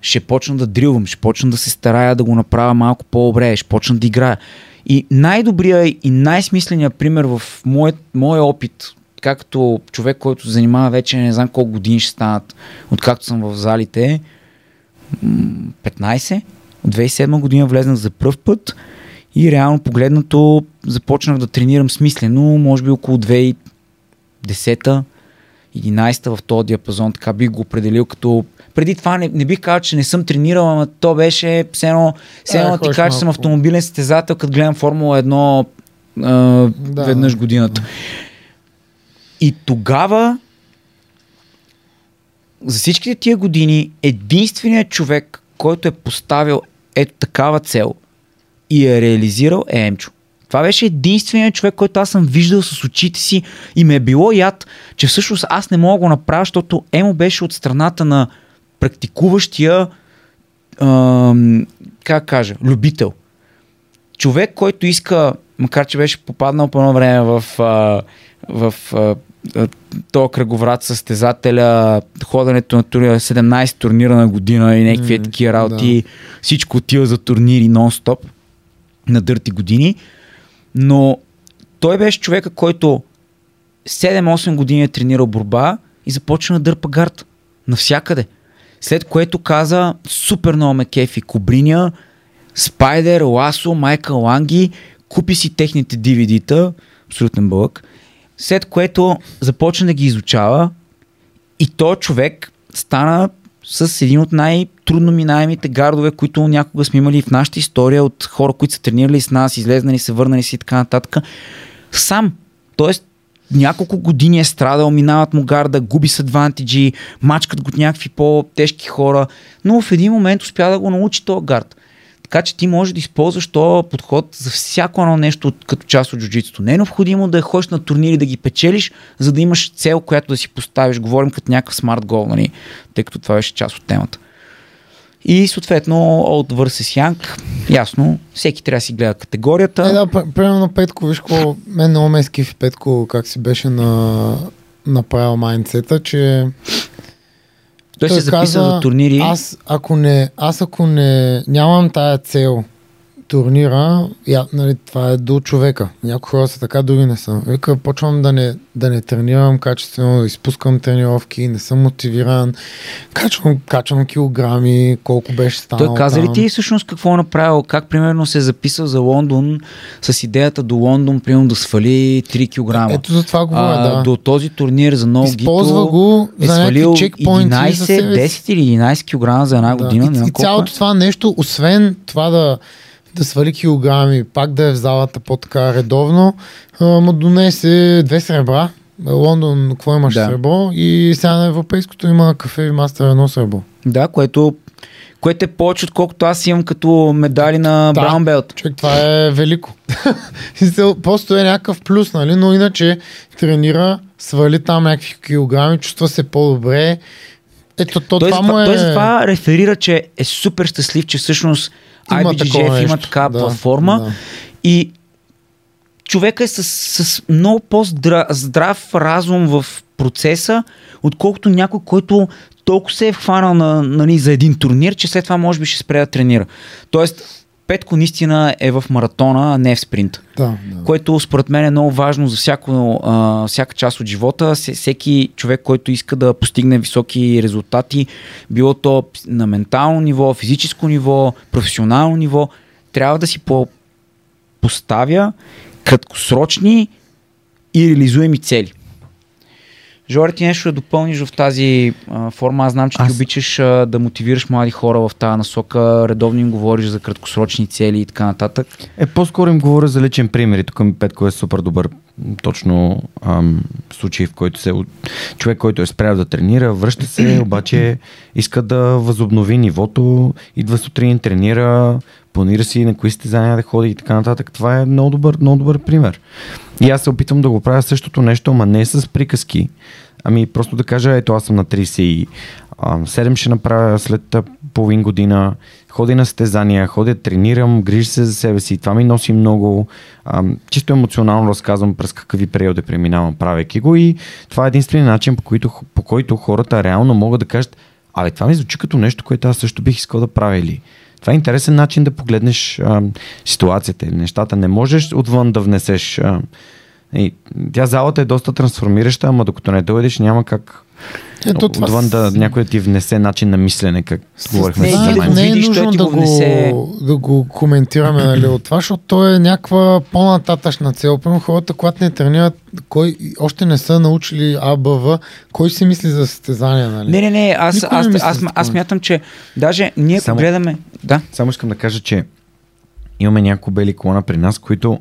Ще почна да дрилвам, ще почна да се старая да го направя малко по-добре, ще почна да играя. И най-добрият и най-смисленият пример в моят, моя опит, както човек, който занимава вече не знам колко години ще станат, откакто съм в залите, м, 15. От 2007 година влезнах за пръв път и реално погледнато започнах да тренирам смислено, може би около 2010 11 в този диапазон, така бих го определил като... Преди това не, не бих казал, че не съм тренирал, ама то беше все едно, все Е, едно ти кажа, че съм автомобилен състезател, като гледам Формула 1 а, Да. веднъж годината. И тогава за всичките тия години единственият човек, който е поставил ето такава цел и е реализирал е Емчо. Това беше единственият човек, който аз съм виждал с очите си и ме е било яд, че всъщност аз не мога да го направя, защото Емо беше от страната на практикуващия, ам, как кажа, любител. Човек, който иска, макар че беше попаднал по едно време в, а, в този кръговрат състезателя, ходенето на турнира, 17 турнира на година и някакви mm, такива работи, всичко отива за турнири нон-стоп на дърти години. Но той беше човека, който 7-8 години е тренирал борба и започна да дърпа гард. Навсякъде. След което каза, супер много ме кефи Кобриня, Спайдер, Ласо, Майкъл Ланги, купи си техните DVD-та, абсолютен бълък, след което започна да ги изучава и той човек стана с един от най-трудно минаемите гардове, които някога сме имали в нашата история от хора, които са тренирали с нас, излезнали, се върнали си и така нататък. Сам. Тоест, няколко години е страдал, минават му гарда, губи се адвантиджи, мачкат го някакви по-тежки хора, но в един момент успя да го научи този гард. Така че ти можеш да използваш този подход за всяко едно нещо като част от джуджитото. Не е необходимо да ходиш на турнири да ги печелиш, за да имаш цел, която да си поставиш. Говорим като някакъв смарт гол, нали? тъй като това беше част от темата. И съответно от vs Young, ясно, всеки трябва да си гледа категорията. Е, да, пр- примерно Петко, виж какво, мен много ме скифи Петко, как си беше на, направил майндсета, че той, се записа за турнири. Аз ако не, аз ако не нямам тая цел турнира, я, нали, това е до човека. Някои хора са така, други не са. Вика, почвам да не, да не тренирам качествено, да изпускам тренировки, не съм мотивиран, качвам, качвам килограми, колко беше станал Той каза ли ти всъщност какво е направил? Как примерно се е записал за Лондон с идеята до Лондон, примерно да свали 3 кг? Ето за това говоря, да. До този турнир за много Използва гито го е за свалил чекпоинти за 11, себе си. 10 или 11 кг за една Да. година. не И, и колко е. цялото това нещо, освен това да, да свали килограми, пак да е в залата по-така редовно, а, му донесе две сребра. Лондон, какво имаш Да. сребро и сега на европейското има кафе и мастер едно сребро. Да, което, което е повече отколкото аз имам като медали на Да. Браун Белт. Човек, това е велико. Просто е някакъв плюс, нали? Но иначе тренира, свали там някакви килограми, чувства се по-добре. Ето, то, Той, това затова, му е... той затова реферира, че е супер щастлив, че всъщност IBGF има такава Да, платформа да. и човека е с, с много по-здрав разум в процеса, отколкото някой, който толкова се е хванал на, нали, за един турнир, че след това може би ще спре да тренира. Тоест, Петко наистина е в маратона, а не в спринт. Да, да. Което според мен е много важно за всяко, а, всяка част от живота. Се- Всеки човек, който иска да постигне високи резултати, било то на ментално ниво, физическо ниво, професионално ниво, трябва да си по- поставя краткосрочни и реализуеми цели. Жори, ти нещо да допълниш в тази а, форма. Аз знам, че Аз- ти обичаш а, да мотивираш млади хора в тази насока, редовно им говориш за краткосрочни цели и така нататък. Е, по-скоро им говоря за личен пример и тук ми Петко е супер добър точно ам, случай, в който се човек, който е спрял да тренира, връща се, обаче иска да възобнови нивото, идва сутрин, тренира, планира си на кои състезания да ходи и така нататък. Това е много добър, много добър пример. И аз се опитвам да го правя същото нещо, ама не с приказки. Ами просто да кажа, ето аз съм на 37, ще направя след половин година, ходя на състезания, ходя, тренирам, грижа се за себе си. Това ми носи много. Ам, чисто емоционално разказвам през какви периоди преминавам, правейки го и това е единствения начин, по който, по който хората реално могат да кажат, абе, това ми звучи като нещо, което аз също бих искал да правя или това е интересен начин да погледнеш а, ситуацията или нещата. Не можеш отвън да внесеш. А, и, тя залата е доста трансформираща, ама докато не дойдеш, няма как Ето това отвън да с- някой да ти внесе начин на мислене, как говорихме или да не, е той нужно да го внесе. да го коментираме нали, от това, защото то е някаква по-нататъчна цел. Примерно хората, когато не тренират, кой още не са научили АБВ, кой си мисли за състезания, нали? Не, не, не, аз, Никой не аз, аз, аз, мятам, че даже ние Само- гледаме... Да, Само искам да кажа, че имаме няколко бели колона при нас, които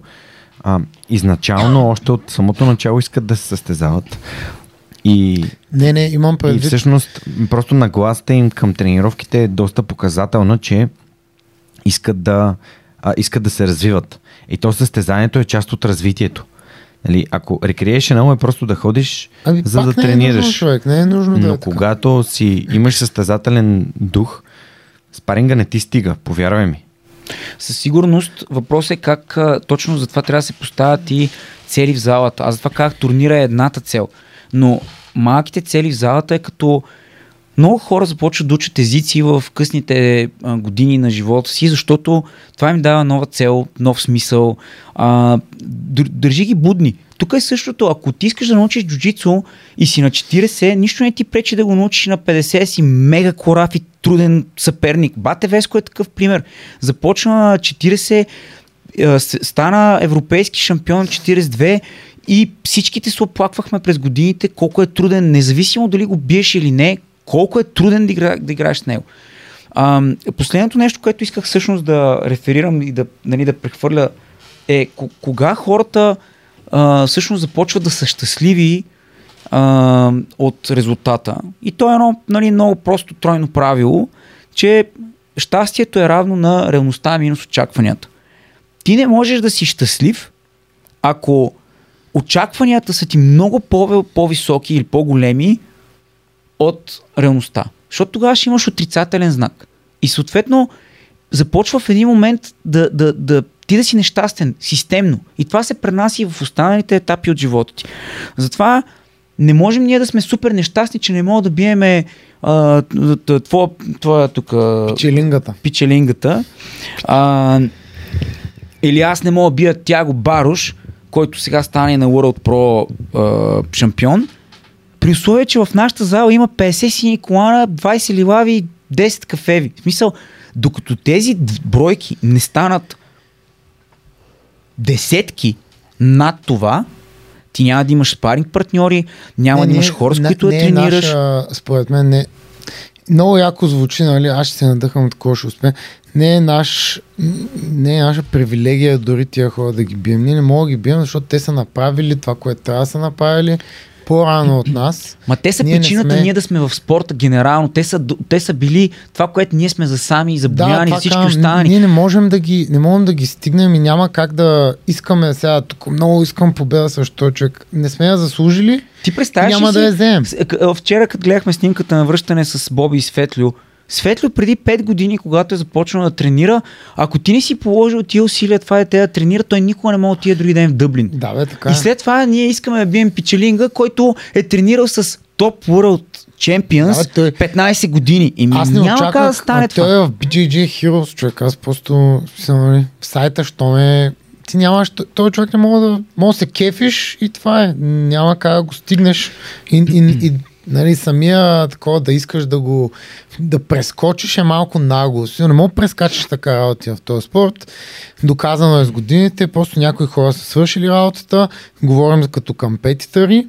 а, изначално, още от самото начало искат да се състезават. И, Не, не, имам и предвид. всъщност просто нагласата им към тренировките е доста показателна, че искат да, а, искат да се развиват. И то състезанието е част от развитието. Нали, ако recreational е просто да ходиш, Ами, за да не е тренираш. нужно, човек, не е нужно да Но е така. когато си имаш състезателен дух, спаринга не ти стига, повярвай ми. Със сигурност въпросът е как точно за това трябва да се поставят и цели в залата. Аз затова казах, турнира е едната цел. Но малките цели в залата е като много хора започват да учат езици в късните години на живота си, защото това им дава нова цел, нов смисъл. А, дър- държи ги будни. Тук е същото. Ако ти искаш да научиш джуджицу и си на 40, нищо не ти пречи да го научиш на 50 си мега корав и труден съперник. Бате Веско е такъв пример. Започна на 40, а, с- стана европейски шампион 42 и всичките се оплаквахме през годините колко е труден, независимо дали го биеш или не, колко е труден да, игра, да играеш с него. А, последното нещо, което исках всъщност да реферирам и да, нали, да прехвърля е кога хората а, всъщност започват да са щастливи а, от резултата. И то е едно нали, много просто тройно правило, че щастието е равно на реалността минус очакванията. Ти не можеш да си щастлив, ако очакванията са ти много по- по-високи или по-големи от реалността. Защото тогава ще имаш отрицателен знак. И съответно започва в един момент да, да, да ти да си нещастен, системно. И това се пренася и в останалите етапи от живота ти. Затова не можем ние да сме супер нещастни, че не мога да биеме а, твоя, твоя тук Пчелингата. пичелингата. А, или аз не мога да бия Тяго Баруш, който сега стане на World Pro а, шампион. При условие, че в нашата зала има 50 сини колана, 20 ливави, 10 кафеви. В смисъл, докато тези бройки не станат десетки над това, ти няма да имаш спаринг партньори, няма да имаш хора, с не- които да не е тренираш. Наша, според мен не. Много яко звучи, нали? Аз ще се надъхам от такова ще успея. Не е, наш, не е наша привилегия дори тия хора да ги бием. Ние не мога да ги бием, защото те са направили това, което трябва да са направили по-рано от нас. Ма те са Ние причината сме- ние да сме в спорта генерално. Те са, те са били това, което ние сме за сами за Бояни това всички останали. Ние не можем да ги, не можем да ги стигнем и няма как да искаме сега, тук много искам победа срещу този човек. Не сме я заслужили. Ти представяш Няма ли да си- я вземем. Вчера, като гледахме снимката на връщане с Боби и Светлю, Светлю преди 5 години, когато е започнал да тренира, ако ти не си положил тия усилия това дете да тренира, той никога не може да отиде други ден в Дъблин. Да, бе, така. И е. след това ние искаме да бием Пичелинга, който е тренирал с топ World Champions Да, бе, той- 15 години. И Аз не няма как очаквах, да стане това. той е в BJJ Heroes, човек. Аз просто, смисъл, нали, в сайта, що ме... Ти нямаш, този човек не мога да... Може да се кефиш и това е. Няма как да го стигнеш. И, и, и нали, самия такова да искаш да го да прескочиш е малко нагло. Си, Не мога да прескачаш така работи в този спорт. Доказано е с годините. Просто някои хора са свършили работата. Говорим като кампетитъри.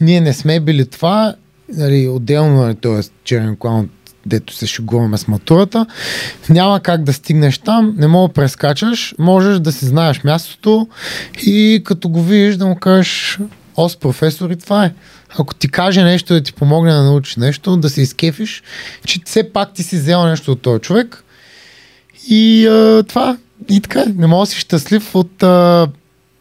Ние не сме били това. Нали, отделно е т.е. черен клан, дето се шегуваме с матурата. Няма как да стигнеш там, не мога да прескачаш, можеш да си знаеш мястото и като го видиш да му кажеш Ос, професор, и това е. Ако ти каже нещо да ти помогне да научиш нещо, да се изкефиш, че все пак ти си взел нещо от този човек. И а, това. И така. Не мога да си щастлив от а,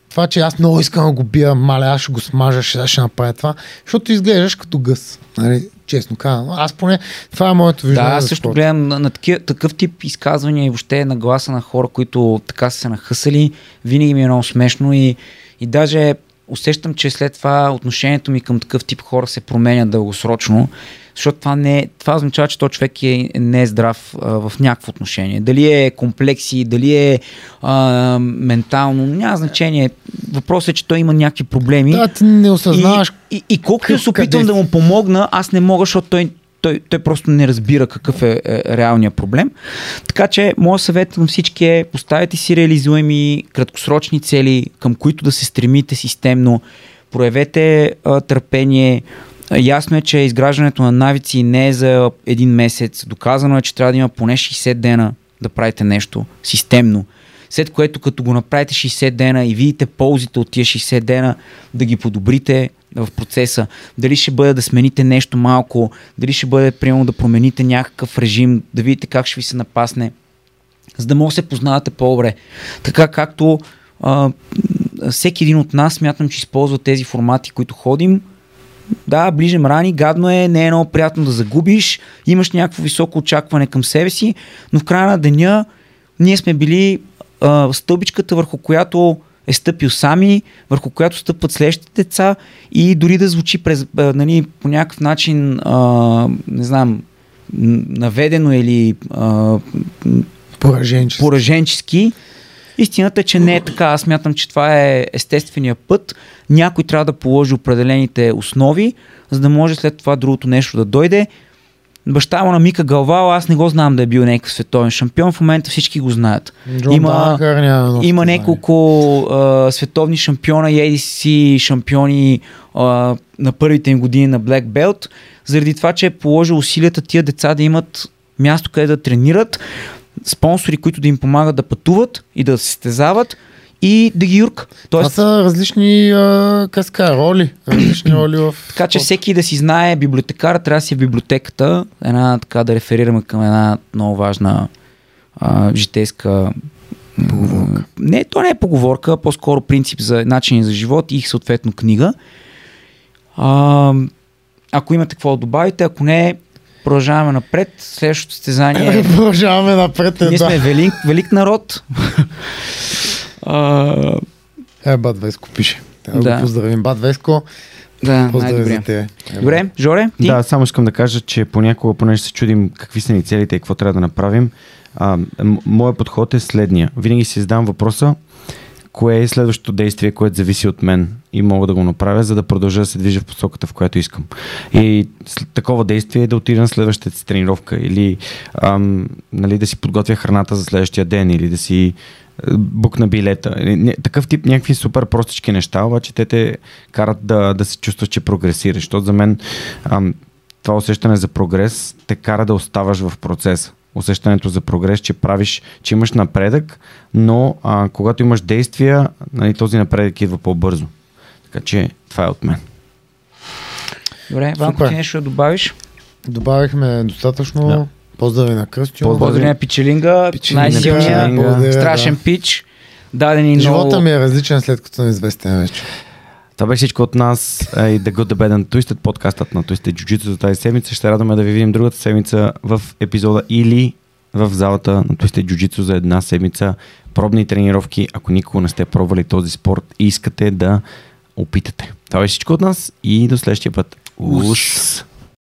това, че аз много искам да го бия, маля, аз ще го смажа, ще, ще направя това, защото изглеждаш като гъс. Нали? Честно казвам. Аз поне, това е моето Да, виждане. аз за също гледам на, на такива, такъв тип изказвания и въобще на гласа на хора, които така са се нахъсали. Винаги ми е много смешно и, и даже усещам, че след това отношението ми към такъв тип хора се променя дългосрочно, защото това, не, е- това означава, че този човек е, не е здрав а, в някакво отношение. Дали е комплекси, дали е а, ментално, няма значение. Въпросът е, че той има някакви проблеми. Да, ти не осъзнаваш. И, и, и колкото се къде опитвам си. да му помогна, аз не мога, защото той, той, той просто не разбира какъв е, е реалният проблем. Така че, моят съвет към всички е поставете си реализуеми краткосрочни цели, към които да се стремите системно. Проявете а, търпение. Ясно е, че изграждането на навици не е за един месец. Доказано е, че трябва да има поне 60 дена да правите нещо системно. След което като го направите 60 дена и видите ползите от тия 60 дена, да ги подобрите в процеса. Дали ще бъде да смените нещо малко, дали ще бъде примерно да промените някакъв режим, да видите как ще ви се напасне, за да може да се познавате по-добре. Така както а, всеки един от нас смятам, че използва тези формати, които ходим, да, ближем рани, гадно е, не е много приятно да загубиш, имаш някакво високо очакване към себе си, но в края на деня ние сме били а, стълбичката, върху която е стъпил сами, върху която стъпват следващите деца и дори да звучи през, нали, по някакъв начин, а, не знам, наведено или а, Пораженчески. пораженчески. Истината е, че не е така. Аз мятам, че това е естествения път. Някой трябва да положи определените основи, за да може след това другото нещо да дойде. Баща му на Мика Галвал, аз не го знам да е бил някакъв световен шампион, в момента всички го знаят. Джон Има- много Има няколко а, световни шампиона и ADC шампиони а, на първите им години на Black Belt, заради това, че е положил усилията тия деца да имат място къде да тренират, спонсори, които да им помагат да пътуват и да се състезават и да ги юрк. Това Тоест, са различни а, каска, роли. Различни роли в... така че всеки да си знае библиотекара, трябва да си е в библиотеката, една така да реферираме към една много важна а, житейска поговорка. Не, то не е поговорка, по-скоро принцип за начини за живот и съответно книга. А, ако имате какво да добавите, ако не, продължаваме напред. Следващото състезание. Продължаваме напред. Ние Е, сме да. велик, велик народ. А, Е, Бат Веско пише. Трябва да Да. го поздравим. Бат Веско, да, поздрави най-добре. за те. Е, Добре, Жоре, ти? Да, само искам да кажа, че понякога, понеже се чудим какви са ни целите и какво трябва да направим, а, моят подход е следния. Винаги си задам въпроса, кое е следващото действие, което зависи от мен и мога да го направя, за да продължа да се движа в посоката, в която искам. И такова действие е да отида на следващата си тренировка или ам, нали, да си подготвя храната за следващия ден или да си е, букна билета. Не- Такъв тип някакви супер простички неща, обаче те те карат да, да се чувстваш, че прогресираш. Защото за мен ам, това усещане за прогрес те кара да оставаш в процеса. Усещането за прогрес, че правиш, че имаш напредък, но а, когато имаш действия, нали, този напредък идва по-бързо. Така че това е от мен. Добре, Ванко, ти нещо да добавиш? Добавихме достатъчно. Да. Поздрави на Кръстю. Поздрави. На Пичелинга, Пичелинга, най-силният, благодаря, страшен да. пич. Дадени много... Живота ми е различен след като съм известен вече. Това беше всичко от нас а, и The Good, The Bad and Twisted, подкастът на Twisted Jiu-Jitsu за тази седмица. Ще радваме да ви видим другата седмица в епизода или в залата на Twisted Jiu-Jitsu за една седмица. Пробни тренировки, ако никога не сте пробвали този спорт и искате да опитате. Това беше всичко от нас и до следващия път. Ус.